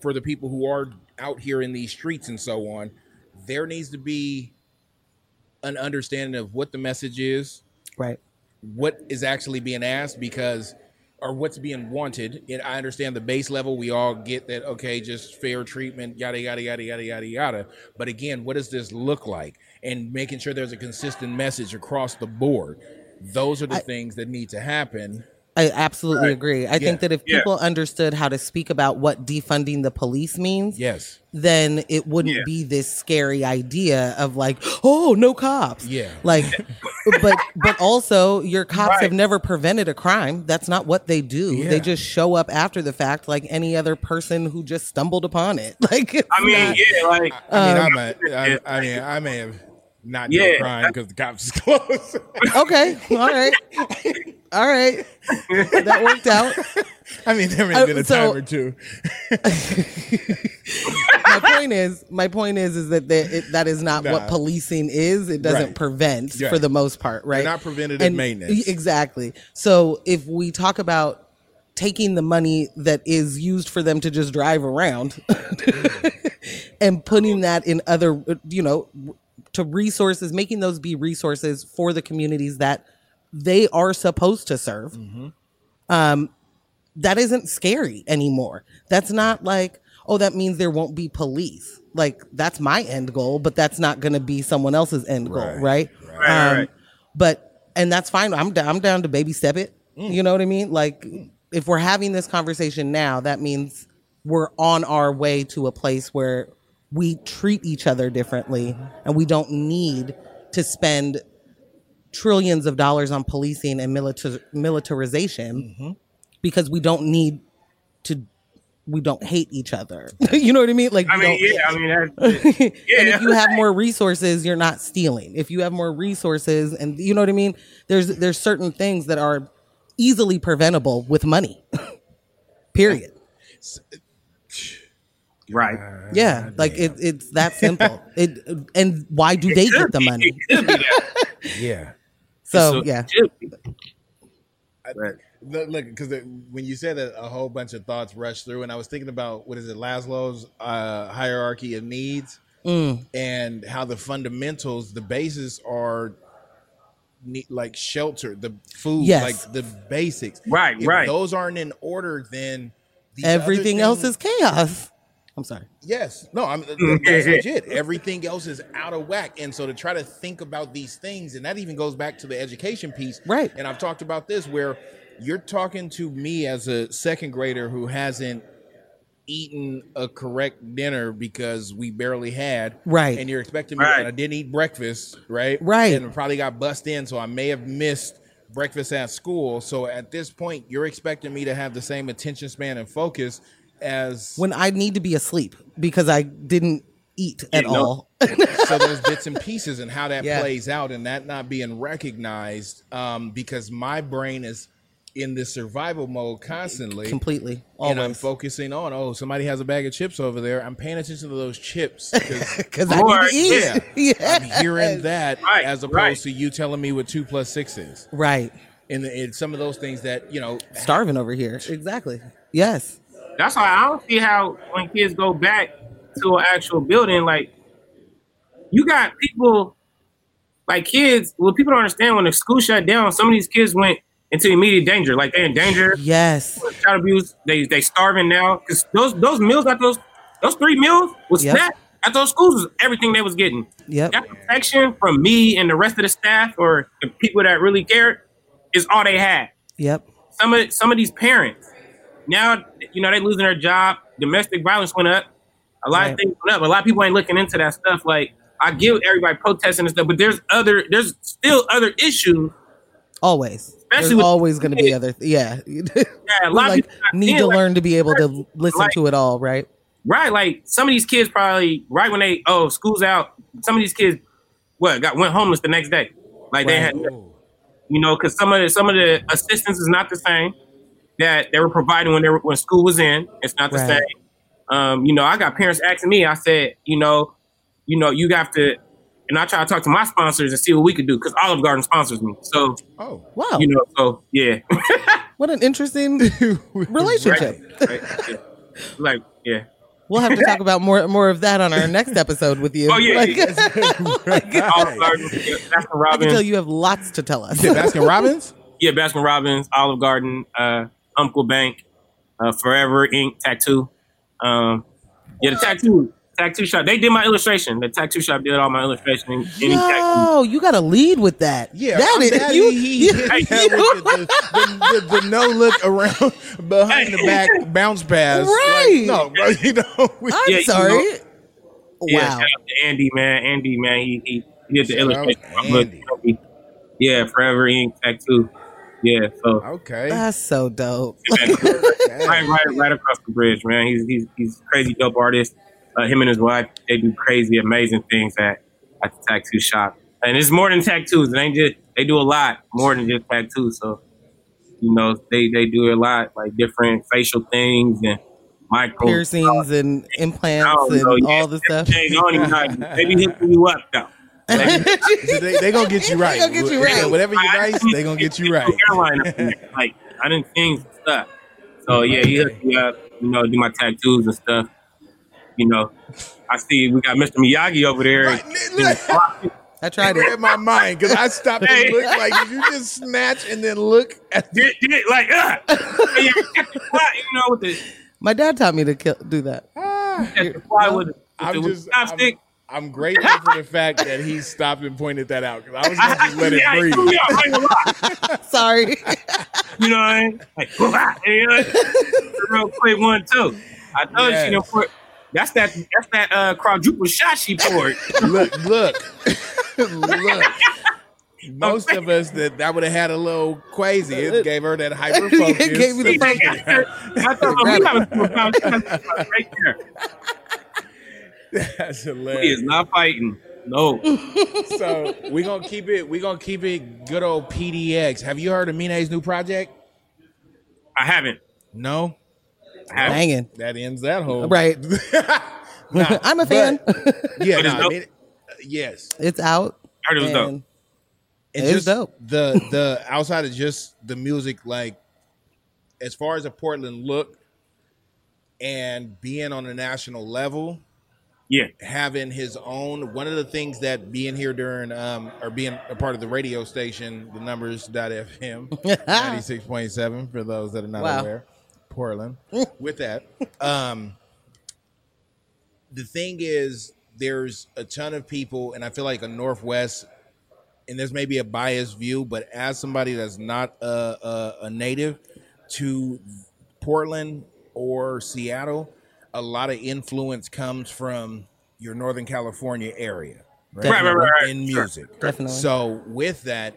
for the people who are out here in these streets and so on. There needs to be an understanding of what the message is, Right. what is actually being asked because or what's being wanted. And I understand the base level. We all get that. Okay, just fair treatment, yada yada yada yada yada yada. But again, what does this look like? And making sure there's a consistent message across the board. Those are the things that need to happen. I absolutely Right. agree. I Yeah. think that if Yeah. people understood how to speak about what defunding the police means, Yes. then it wouldn't Yeah. be this scary idea of like, oh, no cops. Yeah. Like, but but also your cops Right. have never prevented a crime. That's not what they do. Yeah. They just show up after the fact, like any other person who just stumbled upon it. Like, I mean, not- yeah, like I mean, Um, I'm a, I, I mean, I may have not Yeah. done crime because the cops is close. okay, all right, all right, that worked out. I mean, there may have been a so- time or two. my point is, my point is, is that they, it, that is not Nah. what policing is. It doesn't Right. prevent Yeah. for the most part, right? not preventative maintenance. Exactly. So if we talk about taking the money that is used for them to just drive around and putting that in other, you know, to resources, making those be resources for the communities that they are supposed to serve. Um, that isn't scary anymore. That's not like, oh, that means there won't be police. Like that's my end goal, but that's not going to be someone else's end goal, Right. right? Right, right. But and that's fine. I'm down. I'm down to baby step it. Mm. You know what I mean? Like if we're having this conversation now, that means we're on our way to a place where we treat each other differently, and we don't need to spend trillions of dollars on policing and militar- militarization Mm-hmm. because we don't need to we don't hate each other. You know what i mean? Like I mean, yeah, I mean, that's, and Yeah. if you have more resources you're not stealing. If you have more resources and you know what i mean? There's there's certain things that are easily preventable with money. Period right. yeah like it, it's that simple it and why do they get the money be that. Yeah. so yeah it should be. Right. Look, look, because when you said that, a whole bunch of thoughts rushed through, and I was thinking about what is it, Maslow's uh, hierarchy of needs, Mm. and how the fundamentals, the bases are ne- like shelter, the food, Yes. like the basics. Right, If right. Those aren't in order, then these other everything else is chaos i'm sorry Yes. No, I'm that's yeah, yeah. legit. Everything else is out of whack. And so to try to think about these things, and that even goes back to the education piece. Right. And I've talked about this where you're talking to me as a second grader who hasn't eaten a correct dinner because we barely had. Right. And you're expecting me Right. and I didn't eat breakfast, right? Right. And probably got bussed in, so I may have missed breakfast at school. So at this point, you're expecting me to have the same attention span and focus as when i need to be asleep because i didn't eat at Yeah, no. all. so there's bits and pieces and how that Yeah. plays out and that not being recognized um, because my brain is in this survival mode constantly completely. and i'm focusing on oh somebody has a bag of chips over there. I'm paying attention to those chips because because i need to eat. Yeah, Yes. i'm hearing that Right, as opposed right. to you telling me what two plus six is. Right. And it's some of those things that you know starving over here. Exactly. Yes That's why I don't see how when kids go back to an actual building, like you got people like kids. Well, people don't understand when the school shut down. Some of these kids went into immediate danger. Like they're in danger, Yes. child abuse. They they starving now because those those meals at those those three meals was Yep. snacks at those schools was everything they was getting. Yep. That protection from me and the rest of the staff or the people that really cared is all they had. Yep. Some of some of these parents now, you know, they losing their job. Domestic violence went up. A lot Right. of things went up. A lot of people ain't looking into that stuff. Like I give everybody protesting and stuff, but there's other, there's still other issues. Always. Especially There's with always going to be other. Yeah. Yeah, a lot like of people need to like, learn to be able to listen like- to it all, right? Right, like some of these kids probably right when they oh school's out. Some of these kids what got went homeless the next day. Like they had, you know, because some of the some of the assistance is not the same that they were providing when they were when school was in. It's not the Right. same. Um, you know, I got parents asking me. I said, you know, you know, you have to, and I try to talk to my sponsors and see what we could do because Olive Garden sponsors me. So Oh, Wow. you know, so yeah, what an interesting relationship. right, yeah. like yeah. We'll have to talk about more more of that on our next episode with you. Oh, yeah, Like, yeah. Olive Garden, yeah, Baskin I can Robbins. tell you have lots to tell us. Is it Baskin Robbins? Yeah, Baskin Robbins, Olive Garden, uh, Umpqua Bank, uh, Forever Ink Tattoo. Um, yeah, the tattoo tattoo shop. They did my illustration. The tattoo shop did all my illustration. and Any. Yo, you got to lead with that. Yeah, that I'm is glad you. he you- hit that the, the, the, the no look around behind the back bounce pass. Like, Right. no, bro, you know. I'm Yeah, you sorry. know- Yeah, wow. shout out to Andy, man. Andy, man, he he, he did the Shout illustration. to I'm Andy. looking- Yeah, Forever Ink Tattoo. Yeah, so Okay. That's so dope. right, right, right across the bridge, man. He's he's he's a crazy dope artist. Uh, him and his wife, they do crazy, amazing things at at the tattoo shop. And it's more than tattoos. It ain't just they do a lot more than just tattoos. So you know, they they do a lot like different facial things and micro Piercings and implants don't and know, yeah, all the stuff. everything. I don't even know. They be hooking you up though. Like, they, they gonna get you right. They gonna get you right. Whatever you I- nice, they gonna get you right. Airline up in there. Like I didn't things and stuff. So yeah, he hooked me up. You know, do my tattoos and stuff. You know, I see we got Mr. Miyagi over there. Right. I tried Read it. my mind because I stopped Hey. and looked like did you just snatch and then look at the Did, did, like, uh, you know, with the, My dad taught me to kill, do that. the fly with the, with I'm the, with just the chopstick. I'm, I'm grateful for the fact that he stopped and pointed that out because I was gonna just let it Yeah, breathe. yeah, I ain't gonna lie. Sorry. You know what I mean? Like, you know, real quick one too. I know Yes. she done put. That's that. That's that uh, quadruple shot she poured. Look, look, look. Most of us that that would have had a little crazy. It gave her that hyper focus. It gave me the focus. I thought we Grab having some about right there. That's He is not fighting. No. So we're gonna keep it. We're gonna keep it good old PDX. Have you heard of Amine's new project? I haven't. No, I haven't. Banging. that ends that whole Right. Nah, I'm a but- fan. Yeah, But nah, dope. Min- uh, yes. it's out. I heard it was dope. and And It's just dope. the the outside of just the music, like as far as a Portland look and being on a national level, Yeah. having his own one of the things that being here during um or being a part of the radio station, the numbers.fm 96.7 for those that are not Wow. aware. Portland. With that, um the thing is there's a ton of people and I feel like a Northwest and there's maybe a biased view, but as somebody that's not a, a, a native to Portland or Seattle, a lot of influence comes from your Northern California area, right? Right, right, right, right. In Sure. music, Definitely. So with that,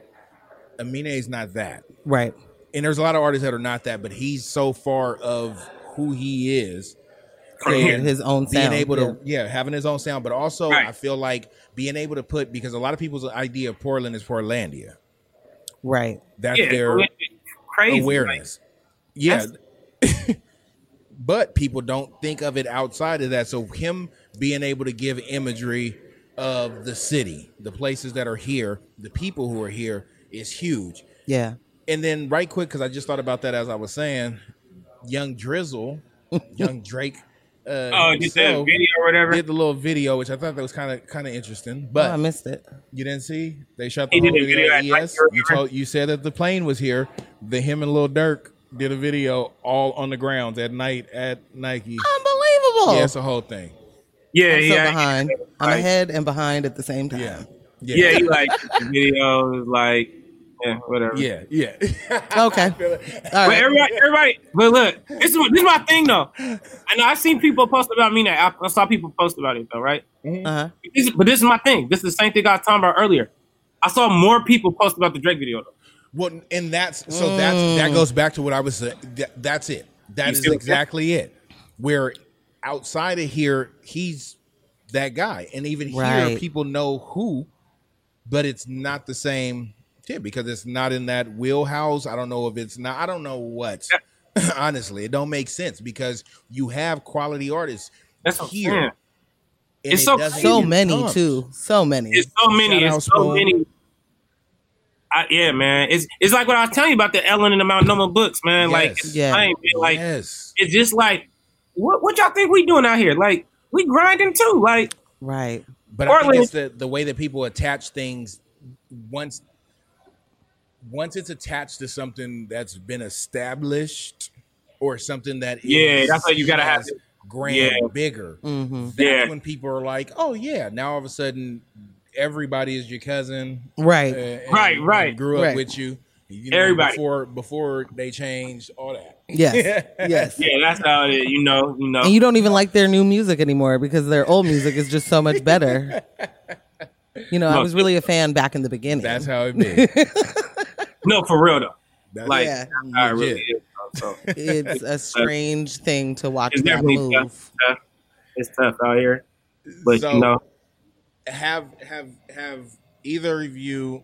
Amine is not that, right. and there's a lot of artists that are not that, but he's so far of who he is. Yeah. His own Being able yeah. to, yeah. having his own sound, but also Right. I feel like being able to put because a lot of people's idea of Portland is Portlandia. Right. That's Yeah. their crazy. awareness. yeah. But people don't think of it outside of that. So him being able to give imagery of the city, the places that are here, the people who are here is huge. Yeah. And then right quick, because I just thought about that as I was saying, young Drizzle, young Drake. Uh, Oh, just that video or whatever. Did the little video, which I thought that was kind of kind of interesting, Oh, but I missed it. you didn't see? They shot the He whole did video. video at at Light ES. Year You told you said that the plane was here, the him and Lil Durk did a video all on the grounds at night at Nike. Unbelievable. Yeah, it's a whole thing. Yeah, I'm so yeah, behind. I'm Like- ahead and behind at the same time. Yeah. yeah. He like videos like yeah, whatever. Yeah, yeah. Okay. All But everybody, everybody, but look, this is this is my thing though. I know I've seen people post about me now. I, I saw people post about it though, right? Uh-huh. This is- but this is my thing. This is the same thing I was talking about earlier. I saw more people post about the Drake video though. Well, and that's so that's that mm. goes back to what I was saying. That, that's it. That You is see what- exactly it. Where outside of here, he's that guy, and even here, people know who, but it's not the same tip because it's not in that wheelhouse. I don't know if it's not. I don't know what. Honestly, it don't make sense because you have quality artists That's here. It's it so doesn't So many come. too. So many. It's so many. Shout It's so many. I, yeah, man. It's it's like what I was telling you about the Ellen and the Multnomah books, man. Like, Yes. it's Yeah. insane, man. like yes, it's just like what what y'all think we doing out here? Like we grinding too. Like right. But I think Portland- it's the, the way that people attach things once once it's attached to something that's been established or something that Yeah, is that's why you gotta have grand Yeah. bigger. hmm That's Yeah. when people are like, "Oh yeah!" Now all of a sudden, everybody is your cousin, Right. uh, and- Right, and right. grew up Right. with you. you know, Everybody. before before they changed all that. Yes. yes. yeah, that's how it is. You know, you know. And you don't even like their new music anymore because their old music is just so much better. You know, I was really a fan back in the beginning. That's how it be. no, for real though. That's Like Yeah. that's how it really is. So it's a strange thing to watch it's them definitely move. tough, tough. It's tough out here, but So- you know, have have have either of you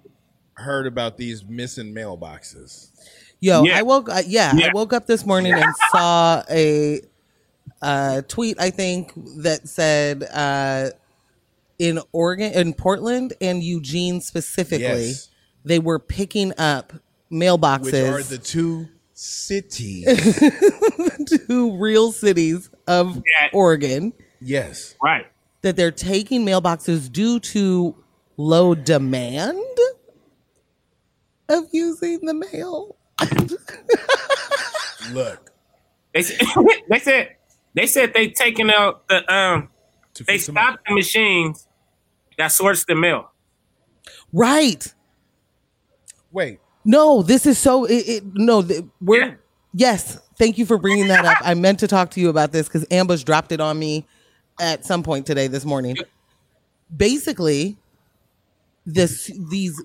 heard about these missing mailboxes? Yo, Yeah. I woke. Uh, yeah, Yeah. I woke up this morning and saw a uh, tweet. I think that said uh, in Oregon, in Portland, and Eugene specifically, Yes. they were picking up mailboxes. Which mailboxes are the two cities? to real cities of Yeah. Oregon. yes. right? That they're taking mailboxes due to low demand of using the mail. Look. They said, they said they said they taking out the um To they fix them stopped the machines that sorts the mail. Right. Wait. No, this is so. It, it, no, th- we're Yeah. yes. Thank you for bringing that up. I meant to talk to you about this because Ambush dropped it on me at some point today, this morning. Basically, this these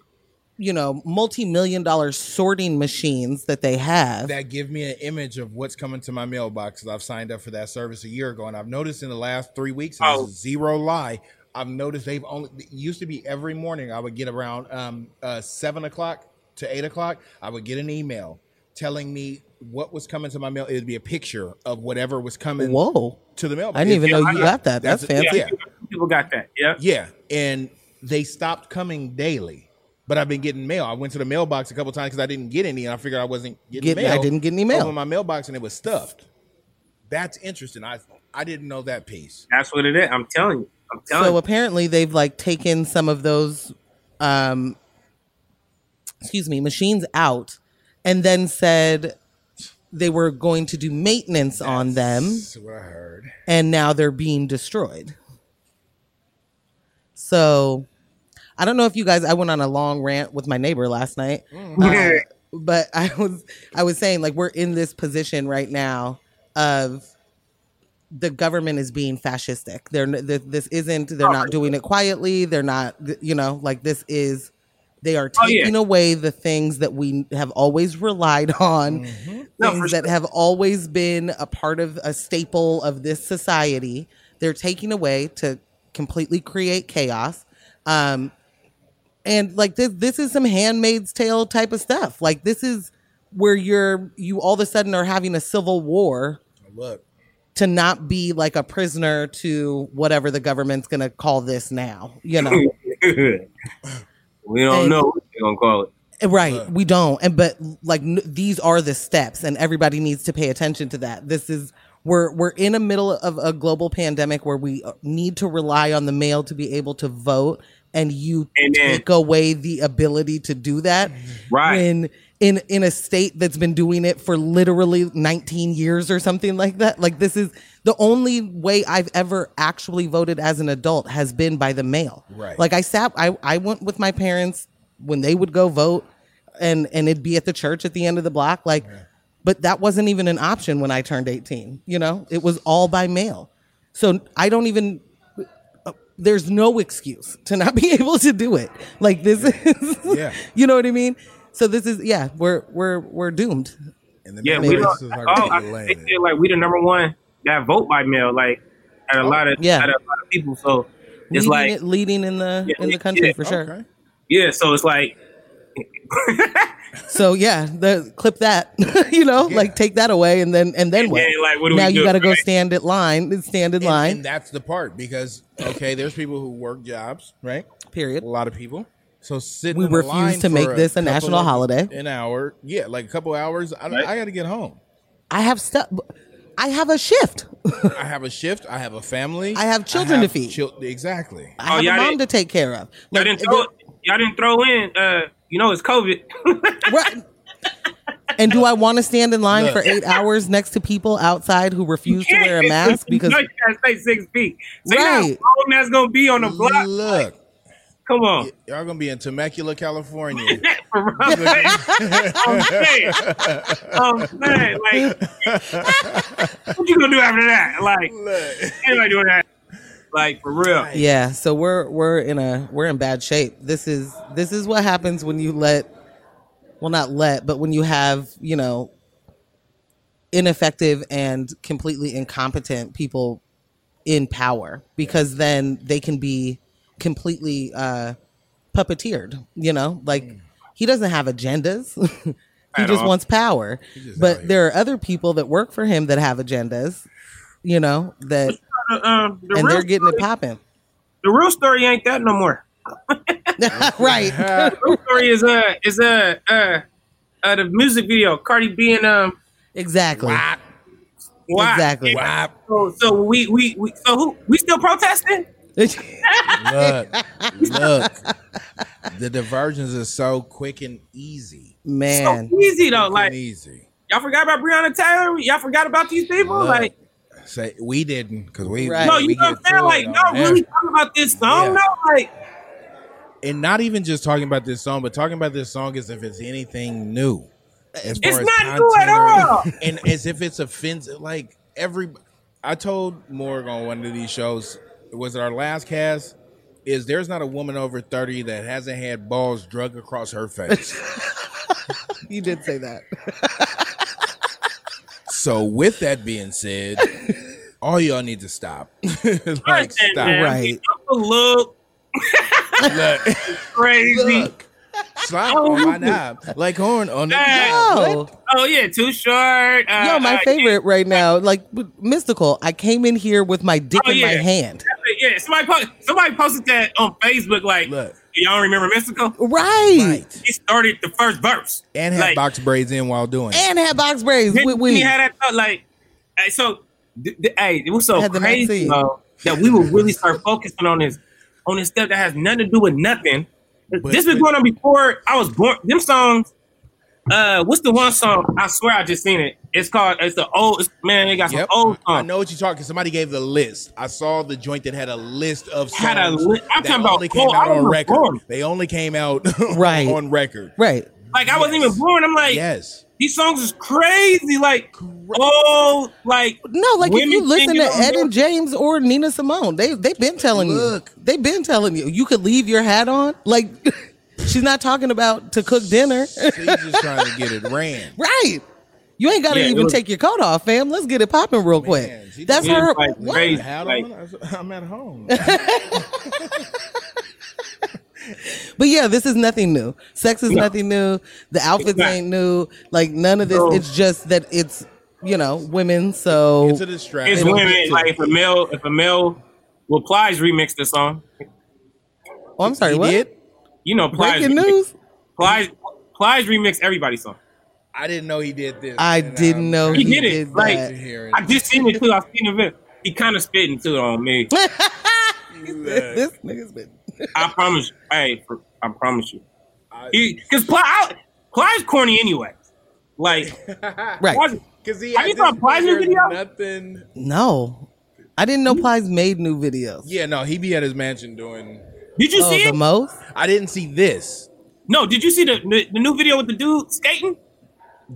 you know multi-million dollar sorting machines that they have. That give me an image of what's coming to my mailbox. 'cause I've signed up for that service a year ago, and I've noticed in the last three weeks oh. zero lie. I've noticed they've only it used to be every morning. I would get around um, uh, seven o'clock to eight o'clock. I would get an email telling me what was coming to my mail. It'd be a picture of whatever was coming Whoa! To the mailbox. I didn't even It- know you yeah, got that. That's, that's- fancy. yeah. People got that. Yeah. Yeah, and they stopped coming daily. But I've been getting mail. I went to the mailbox a couple times because I didn't get any, and I figured I wasn't getting Get- mail. I didn't get any mail. Opened my mailbox, and it was stuffed. That's interesting. I I didn't know that piece. That's what it is. I'm telling you. I'm telling So you. apparently they've like taken some of those um excuse me, machines out and then said they were going to do maintenance on them That's what I heard. and now they're being destroyed. So I don't know if you guys I went on a long rant with my neighbor last night. Uh, but I was I was saying like we're in this position right now of the government is being fascistic. They're this isn't they're not doing it quietly. They're not you know like this is they are Oh, yeah. taking away the things that we have always relied on, No, things for that sure. have always been a part of a staple of this society. They're taking away to completely create chaos. Um, and like this this is some handmaid's tale type of stuff like this is where you're you all of a sudden are having a civil war Look, to not be like a prisoner to whatever the government's gonna call this now you know we don't And- know what they're gonna call it. right we don't and but like n- these are the steps and everybody needs to pay attention to that this is we're we're in a middle of a global pandemic where we uh, need to rely on the mail to be able to vote and you Amen. take away the ability to do that Right. when in in a state that's been doing it for literally 19 years or something like that. Like this is the only way I've ever actually voted as an adult has been by the mail. Right. Like I sat I I went with my parents when they would go vote and and it'd be at the church at the end of the block like but that wasn't even an option when I turned 18, you know? It was all by mail. So I don't even uh, there's no excuse to not be able to do it. Like this is Yeah. you know what I mean? So this is yeah, we're we're we're doomed. And the Yeah, we don't. are Oh, I, they feel like we the number one that vote by mail, like at a oh, lot of Yeah. at a lot of people. So it's leading, like it, leading in the Yeah, in the country yeah. for sure. Okay. yeah, so it's like So yeah, the clip that, you know, Yeah. like take that away and then and then And what? then, like, what do now we you got to go right? stand in line, stand in And, line. and that's the part because okay, there's people who work jobs, right? period. A lot of people. So sitting. We in refuse line to for make this a couple national of- holiday. An hour, yeah, like a couple hours. I, Right. I got to get home. I have stuff. I have a shift. I have a shift. I have a family. I have children to have feed. chil- exactly. I have Oh, y'all a mom to take care of. y'all didn't throw y'all didn't throw in. Uh, you know, it's COVID. right. And do I want to stand in line Look. for eight hours next to people outside who refuse to wear a mask? Because you, know you gotta stay six feet. So you know how Right. long that's gonna be on the block. Look, Come on, y'all gonna be in Temecula, California. I'm saying, I'm saying, like, what you gonna do after that? Like, anybody doing that? Like, for real. yeah, so we're we're in a we're in bad shape. This is this is what happens when you let well not let, but when you have, you know, ineffective and completely incompetent people in power because then they can be completely uh puppeteered, you know? Like he doesn't have agendas. he At just all. wants power. just But there are other people that work for him that have agendas, you know, that Uh, um, the, and they're getting it popping. the real story ain't that no more. right. The real story is uh is uh uh, uh the music video Cardi B and um Exactly. Wap, why? Exactly. wap. So, so we, we we so who we still protesting? Look, look. The diversions are so quick and easy. Man. So easy though. Quick Like easy. y'all forgot about Breonna Taylor. Y'all forgot about these people. Look, Like say we didn't because we Right. no, we you know what get I'm saying? Like it y'all there. really talking about this song? Yeah. No, like and not even just talking about this song, but talking about this song as if it's anything new. As It's not new at all. content and as if it's offensive. Like every, I told Morg on one of these shows, was it our last cast? Is there's not a woman over thirty that hasn't had balls drug across her face. You did say that. so with that being said, all y'all need to stop. like listen, stop. man, Right. Uncle Luke Look, crazy. look. Slap on my knob. Like horn on the Hey. Oh yeah, too short. Uh, Yo, my uh, favorite right now, like Mystikal. I came in here with my dick Oh, in my yeah. hand. Yeah, somebody po- somebody posted that on Facebook. Like, Look. y'all remember Mystikal? Right. Right. He started the first verse And had Like, box braids in while doing it. And had box braids Then with he had that thought, like, hey, so, th- th- hey, it was so crazy vaccine. though, that we would really start focusing on this, on this stuff that has nothing to do with nothing. But- this was but- going on before I was born. Them songs. Uh, what's the one song? I swear I just seen it. It's called. It's the old. It's, man, they got some Yep. old I know what you're talking. Somebody gave the list. I saw the joint that had a list of songs. Had a li- I'm talking about- only came oh, out on record. born. They only came out Right. on record. right. Like I wasn't Yes. even born. I'm like, Yes. these songs is crazy. Like, oh, like No, like if you listen to on Etta James or Nina Simone, they they've been telling Look. you. They've been telling you you could leave your hat on. Like she's not talking about to cook dinner. She's just trying to get it ran. right. You ain't gotta Yeah, even was- take your coat off, fam. Let's get it popping real quick. Man, she That's her. Like what? crazy. Hat Like- I was- I'm at home. But yeah, this is nothing new. Sex is No. nothing new. The outfits not. ain't new. Like none of this. No. It's just that it's you know women. So It's a distraction. it's women. get. Like if a male, if a male, well, Plies remixed the song. oh, I'm sorry. He what? did? You know, Plies. Breaking remixed- news. Plies, Plies remixed everybody's song. I didn't know he did this. I and didn't I'm know He he did it, did like- that. to hear it. I just seen it too. I seen the video. He kind of spitting too on me. this nigga's been. I promise. you. Hey, I promise you. He because Plies, Plies corny anyway. Like, Right. Because he Have you thought Plies new video? Nothing. No. I didn't know hmm? Plies made new videos. Yeah, no, he be at his mansion doing. did you Oh, see the it? most? I didn't see this. No, did you see the, the the new video with the dude skating?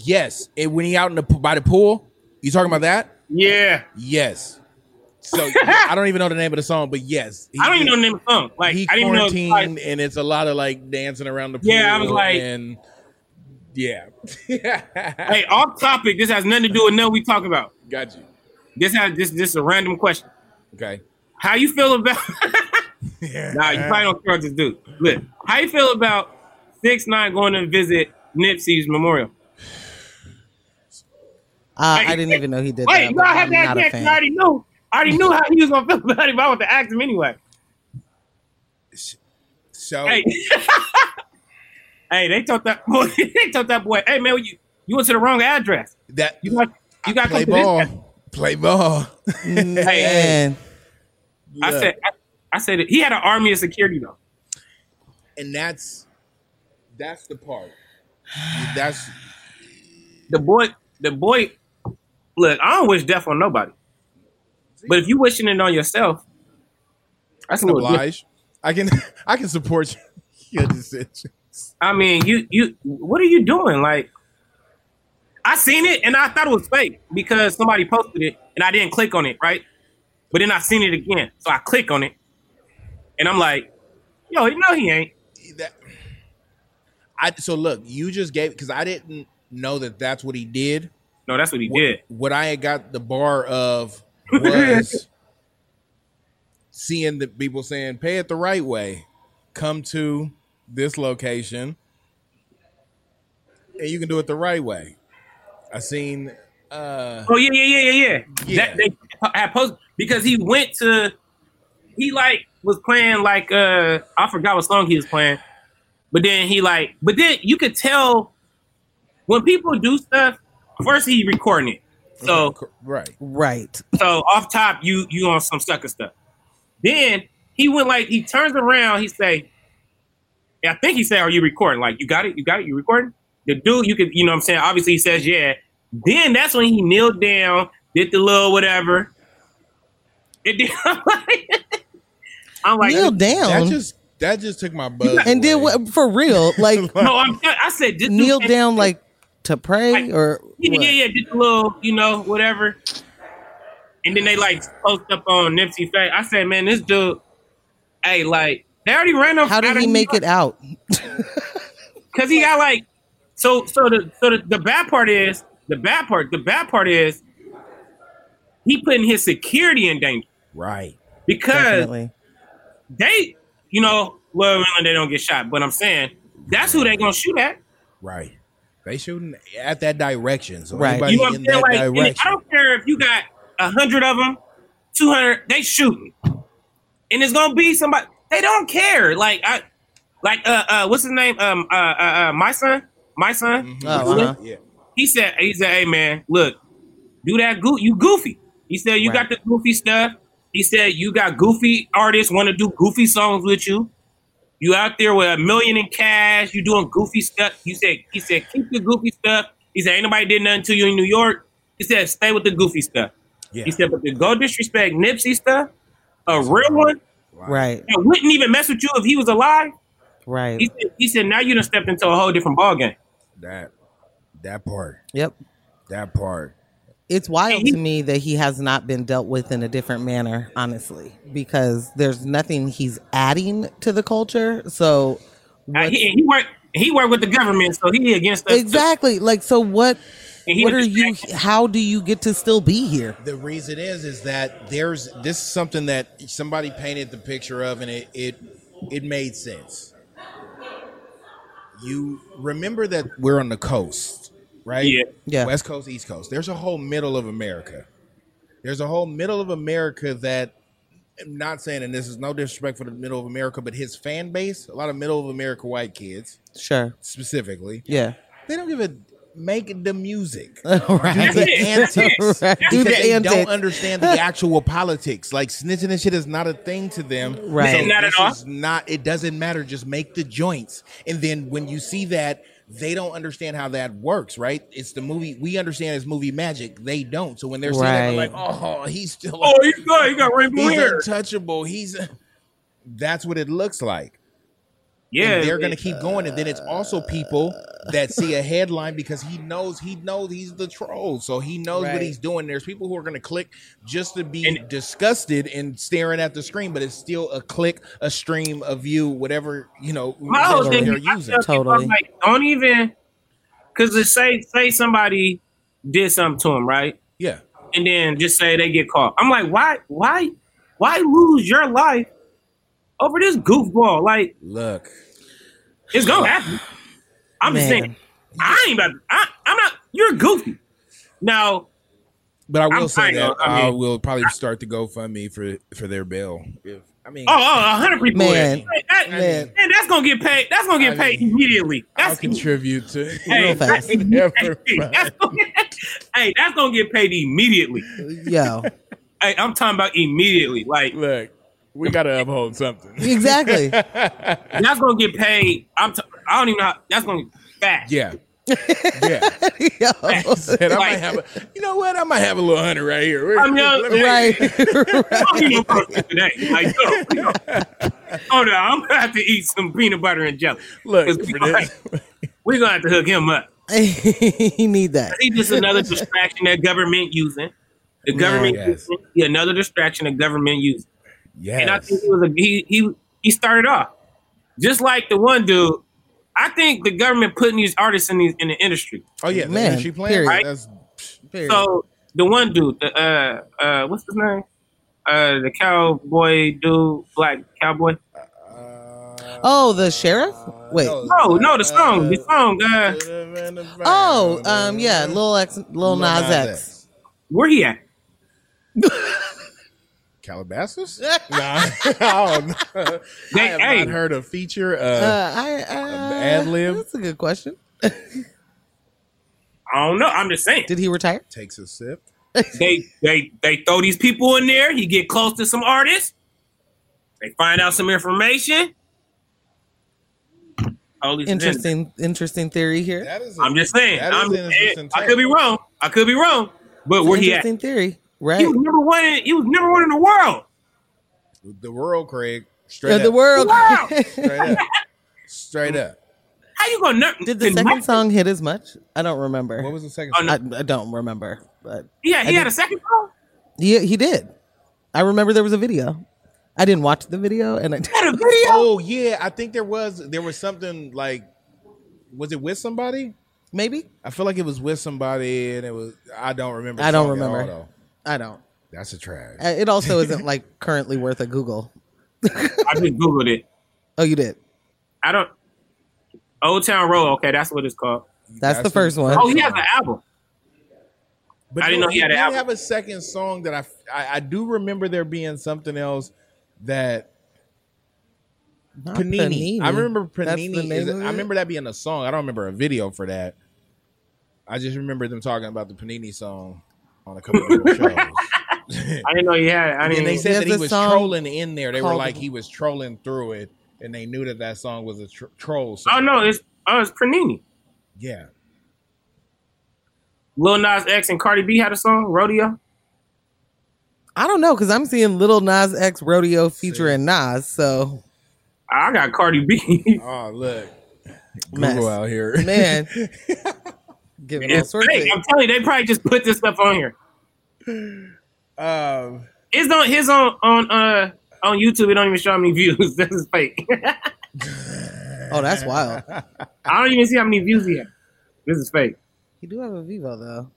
Yes, and when he out in the by the pool, you talking about that? Yeah, Yes. So I don't even know the name of the song, but yes, he- I don't even know the name of the song. Like, he I didn't even know. it quarantined, and it's a lot of like dancing around the pool. Yeah, I was like- and yeah, Hey, off topic. This has nothing to do with nothing we talk about. got you. This has this this is a random question. Okay. How you feel about? nah, you probably don't care what this dude. Look, how you feel about 6ix9ine going to visit Nipsey's memorial? Uh, Hey, I didn't even know he did Wait, that. you but have I'm that not. I already knew. I already knew how he was gonna feel about it. But I want to ask him anyway. So Hey, hey, they told that boy. They told that boy, hey man, you you went to the wrong address. that You got you got to play come to this ball, play ball. Man. I said, I, I said he had an army of security though. and that's that's the part. That's The boy, the boy. Look, I don't wish death on nobody. But if you wishing it on yourself, that's a little oblige. I can I can support your decision. I mean, you you what are you doing? Like I seen it and I thought it was fake because somebody posted it and I didn't click on it, right? But then I seen it again. So I click on it and I'm like, yo, you know he ain't. That, I so look, you just gave because I didn't know that that's what he did. No, that's what he What, did. what I had got the bar of was seeing the people saying, "Pay it the right way, come to this location, and you can do it the right way." I seen. uh Oh yeah, yeah, yeah, yeah, yeah. That they had posted because he went to he like was playing like uh I forgot what song he was playing. But then he like but then you could tell when people do stuff, first he recording it. So right, Right. so off top you you on some sucker stuff. Then he went like he turns around, he say, I think he said, Are you recording? Like, you got it, you got it, you recording? The dude, you could, you know what I'm saying? Obviously he says, Yeah. Then that's when he kneeled down, did the little whatever. It did, I'm like, Kneel down. that down. just that just took my buzz. and did away. what for real? Like no, I'm I said kneel can't- down like to pray or Yeah, yeah, yeah, did the little, you know, whatever. And then they like post up on Nipsey face. I said, man, this dude, hey, like, they already ran him. How did he make it out? Because he got like, so, so the, so the, the bad part is, the bad part, the bad part is, he putting his security in danger right. because Definitely. they, you know, well, they don't get shot, but I'm saying that's who they gonna shoot at. Right. They shooting at that direction. So Right. anybody You know what I'm saying? Like, direction. I don't care if you got a hundred of them, two hundred, they shooting, and it's gonna be somebody. They don't care. Like I, like uh, uh what's his name? Um, uh, uh, uh my son, my son. Mhm. Oh, uh-huh. Yeah. He said, he said, hey man, look, do that. Go- you goofy. He said you got the goofy stuff. He said you got goofy artists want to do goofy songs with you. You out there with a million in cash. You doing goofy stuff. You said, he said, keep the goofy stuff. He said, ain't nobody did nothing to you in New York. He said, stay with the goofy stuff. Yeah. He said, but the go disrespect Nipsey stuff, a real one Right. that wouldn't even mess with you if he was alive. Right. He said, he said, now you done stepped into a whole different ballgame. That that part. Yep. That part. It's wild he- to me that he has not been dealt with in a different manner, honestly, because there's nothing he's adding to the culture. So, Uh, he, he worked. He worked with the government, so he against us. too. exactly. Like, so what? What are you? How do you get to still be here? The reason is is that there's this is something that somebody painted the picture of and it it it made sense. You remember that we're on the coast, right? Yeah. Yeah. West Coast, East Coast. There's a whole middle of America. There's a whole middle of America that I'm not saying, and this is no disrespect for the middle of America, but his fan base, a lot of middle of America white kids Sure. specifically, Yeah. they don't give a make the music. right. Do the antics. Right. Do Because the they antics. don't understand the actual politics. Like snitching and shit is not a thing to them. Right. So Not at all. is not. It doesn't matter. Just make the joints, and then when you see that they don't understand how that works, right? It's the movie we understand as movie magic. They don't. So when they're seeing it, they're like, "Oh, he's still Oh, he's good. He got rainbow he's hair. untouchable. He's that's what it looks like. Yeah, and they're gonna keep going, and then it's also people that see a headline because he knows he knows he's the troll, so he knows what he's doing. There's people who are gonna click just to be And- disgusted and staring at the screen, but it's still a click, a stream, a view, whatever you know My whole they're thing is, I using. Totally. Like, don't even, because say say somebody did something to him, right? Yeah, and then just say they get caught. I'm like, why, why, why lose your life over this goofball? Like, look, it's gonna happen. I'm just Man. saying, I ain't about. I, I'm not. You're goofy. Now, but I will I'm say that though. I I, will probably start to GoFundMe for me for their bail. If I mean, oh, oh, hundred people. Man. Hey, that- Man. man, that's gonna get paid. That's gonna get I paid mean, immediately. I'll That's contribute to Hey, Real fast. hey, Never hey, that's gonna, hey, that's gonna get paid immediately. Yo, Hey, I'm talking about immediately. Like Look, we gotta uphold something. exactly. that's gonna get paid. I'm. T- I don't even know. How, that's gonna get fast. Yeah, yeah. Yo. Said I might have a, you know what? I might have a little hundred right here. I'm young, Let me- right. I don't even know today. Like, no, no. Hold on, I'm gonna have to eat some peanut butter and jelly. Look, 'Cause for we this- We're gonna have to hook him up. he need that. He's just another distraction that government using. The government Yes. using yeah, another distraction the government using. And I think he was a he he he started off just like the one dude. I think the government putting these artists in these in the industry. Oh yeah, Man, she playing. period. Right? That's, Period. So the one dude, the uh uh what's his name? Uh the cowboy dude, black cowboy. uh, oh, the sheriff? Wait. No, no, the song, the song. Uh, Oh, um, yeah, Lil X, Lil Nas X. where he at? Calabasas? nah, I don't know. I have hey. not heard a feature. Uh, Uh, I, uh, ad-lib? That's a good question. I don't know. I'm just saying. Did he retire? takes a sip. They they they throw these people in there. He get close to some artists. They find out some information. Holy shit. Interesting, interesting theory here. That is. a- I'm just saying. that is I'm, an interesting I could be wrong. I could be wrong. But where he at? interesting theory, He right? was number one. In, he was number one in the world. The world, Craig. Straight up. the world. Wow. Straight up. Straight up. How you gonna? Ner- Did the second song hit as much? I don't remember. What was the second? Oh, song? no. I, I don't remember, but Yeah, he I had a second song. he he did. I remember there was a video. I didn't watch the video, and I had a video. Oh yeah, I think there was there was something like was it with somebody? maybe I feel like it was with somebody and it was I don't remember. I don't the song at all, remember. though. I don't. That's a trash. Uh, It also isn't like currently worth a Google. I just googled it. Oh, you did. I don't. Old Town Road. Okay, that's what it's called. That's, the first one. Oh, he has an album. But I didn't know he had an album. have a second song that I, I I do remember there being something else that Not Panini. I remember Panini. Is, of I remember that being a song. I don't remember a video for that. I just remember them talking about the Panini song on a couple of shows. I didn't know he had. I mean, they said that he was trolling in there. They were called- like he was trolling through it, and they knew that that song was a tr- troll oh, song. oh no, it's oh it's Panini. Yeah, Lil Nas X and Cardi B had a song, Rodeo. I don't know because I'm seeing Little Nas X Rodeo featuring Nas. So I got Cardi B. Oh look, Mess. Google out here, man, giving all sorts fake. of I'm telling you, they probably just put this stuff on here. Um, It's on his on on uh on YouTube. It don't even show how many views. this is fake. Oh, that's wild. I don't even see how many views he has. This is fake. He do have a Vevo though.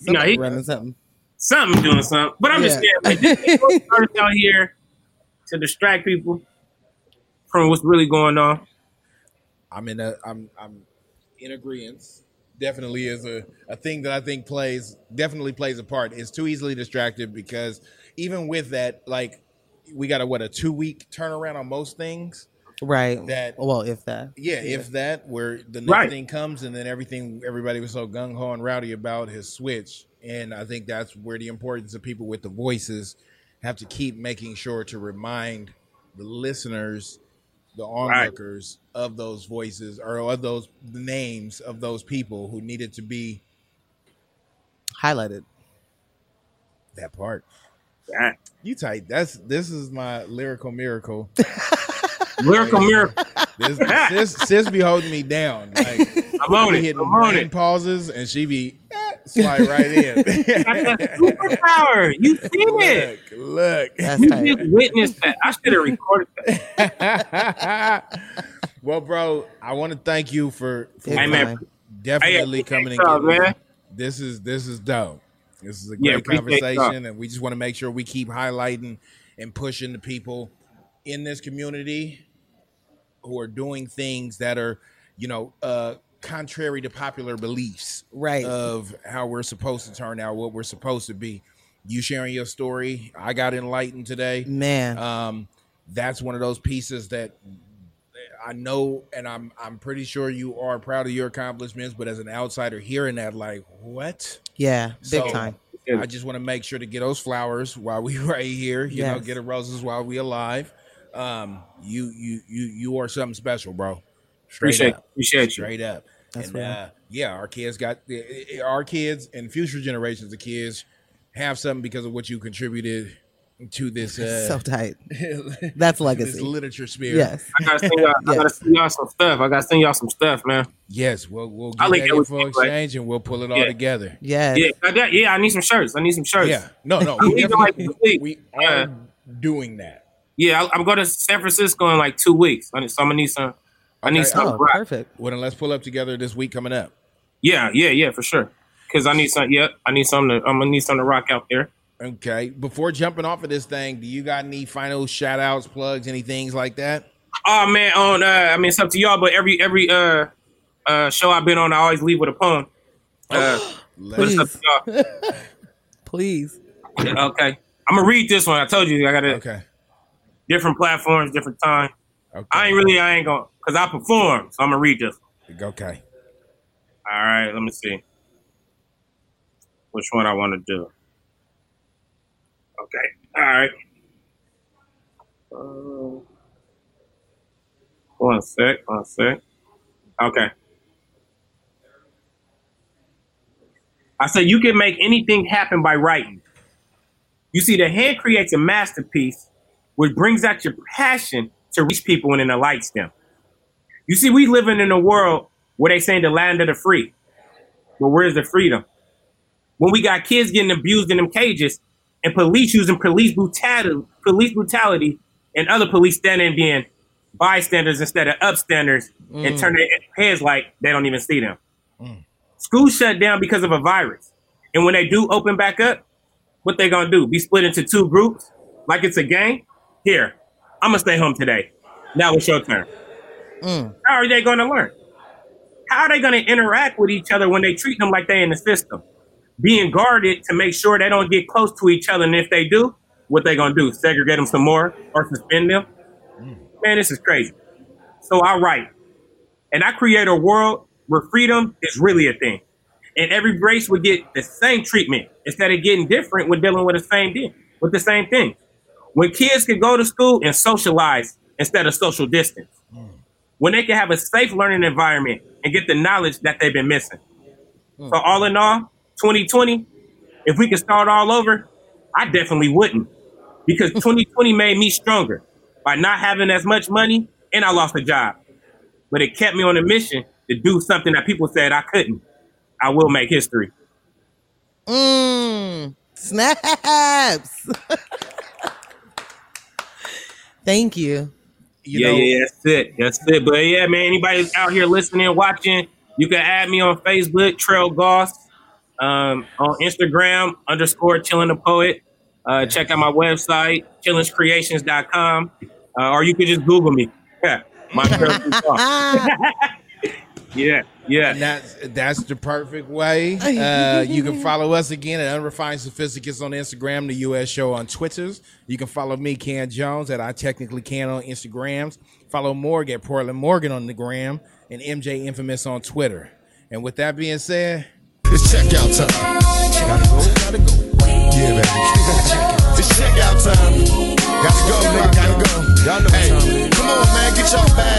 You know, Somebody he- running something. Something doing something. But I'm just Yeah. saying, like, this out here to distract people from what's really going on. I'm in a I'm I'm in agreement. Definitely is a, a thing that I think plays definitely plays a part. It's too easily distracted because even with that, like we got a what a two week turnaround on most things. Right. That- well, if that. Yeah, if that where the next Right. thing comes and then everything everybody was so gung ho and rowdy about his switch, And I think that's where the importance of people with the voices have to keep making sure to remind the listeners the Right. onlookers of those voices or of those the names of those people who needed to be Highlighted. that part. Yeah. You tight. That's this is my lyrical miracle. Lyrical miracle. This sis, sis be holding me down. Like I'm on be it. hitting I'm on it. pauses and she be eh, slide right in. Got that superpower. You seen it. look, look. That's You tight. just witnessed that. I should have recorded that. well, bro, I want to thank you for, for Hey, man. definitely Hey, coming and y'all, getting man. This is this is dope. This is a great appreciate y'all. conversation, and we just want to make sure we keep highlighting and pushing the people in this community who are doing things that are, you know, uh, contrary to popular beliefs Right. of how we're supposed to turn out, what we're supposed to be. You sharing your story, I got enlightened today Man. um, that's one of those pieces that I know, and I'm I'm pretty sure you are proud of your accomplishments. But as an outsider hearing that, like, what? yeah. Big so- time. I just want to make sure to get those flowers while we right here. You know, get the roses while we alive. Um, you you you you are something special, bro. Straight Appreciate, up, appreciate you. straight up. That's and real. uh, yeah, our kids got our kids and future generations of kids have something because of what you contributed to this. Uh, so tight. That's this legacy. literature spirit. Yes. I gotta send y'all. I gotta send y'all some stuff. I gotta send y'all some stuff, man. Yes, we'll we'll I'll get that it with info you, right? exchange and we'll pull it all Yeah. together. Yes. Yeah, I yeah. I need some shirts. I need some shirts. Yeah, no, no, we, like definitely- this week. we Yeah. are doing that. Yeah, I, I'm going to San Francisco in like two weeks. So I'm gonna need some. I need Okay. some. Oh, rock. perfect. Well, then let's pull up together this week coming up. Yeah, yeah, yeah, for sure. Because I need some. Yeah, I need something. To, I'm gonna need something to rock out there. Okay, before jumping off of this thing, do you got any final shout outs, plugs, any things like that? Oh man, on. Uh, I mean, it's up to y'all, but every every uh uh show I've been on, I always leave with a poem. Uh, but it's up to y'all. Please. Okay, I'm gonna read this one. I told you I gotta Okay, different platforms, different time. okay, I ain't really. I ain't gonna because I perform, so I'm gonna read this. okay. All right, let me see. Which one I want to do? Okay. All right. Uh, one sec. One sec. Okay. I said you can make anything happen by writing. You see, the hand creates a masterpiece, which brings out your passion to reach people and it enlightens them. You see, we living in a world where they saying the land of the free. But where's the freedom? When we got kids getting abused in them cages and police using police brutality, police brutality and other police standing being bystanders instead of upstanders and mm. turning their heads like they don't even see them. Mm. School shut down because of a virus. And when they do open back up, what they gonna do? Be split into two groups like it's a gang? Here, I'm gonna stay home today. Now it's your turn. Mm. How are they gonna learn? How are they gonna interact with each other when they treat them like they in the system? Being guarded to make sure they don't get close to each other, and if they do, what they gonna do? Segregate them some more or suspend them? Mm. Man, this is crazy. So I write, and I create a world where freedom is really a thing, and every race would get the same treatment instead of getting different when dealing with the same thing. With the same thing, when kids can go to school and socialize instead of social distance, mm. When they can have a safe learning environment and get the knowledge that they've been missing. Hmm. So all in all, 2020, if we could start all over, I definitely wouldn't. Because 2020 made me stronger by not having as much money and I lost a job. But it kept me on a mission to do something that people said I couldn't. I will make history. Mmm. snaps. Thank you. Yeah, know, yeah, that's it. That's it. But yeah, man, anybody out here listening, watching, you can add me on Facebook, Trell Goss, um, on Instagram, underscore chilling the poet. Uh, check out my website, chillinscreations.com, uh, or you could just Google me. Yeah, my Trail. Yeah, yeah. And that's that's the perfect way. Uh, you can follow us again at Unrefined Sophisticates on Instagram, the US Show on Twitters. You can follow me, Ken Jones, at I Technically Can on Instagrams. Follow Morgan at Portland Morgan on the gram and MJ Infamous on Twitter. And with that being said, It's checkout time. Gotta go, gotta go. Yeah, baby. it's checkout time. Gotta go, man, gotta go. Y'all know what time it is. Come Come on, man, get your bag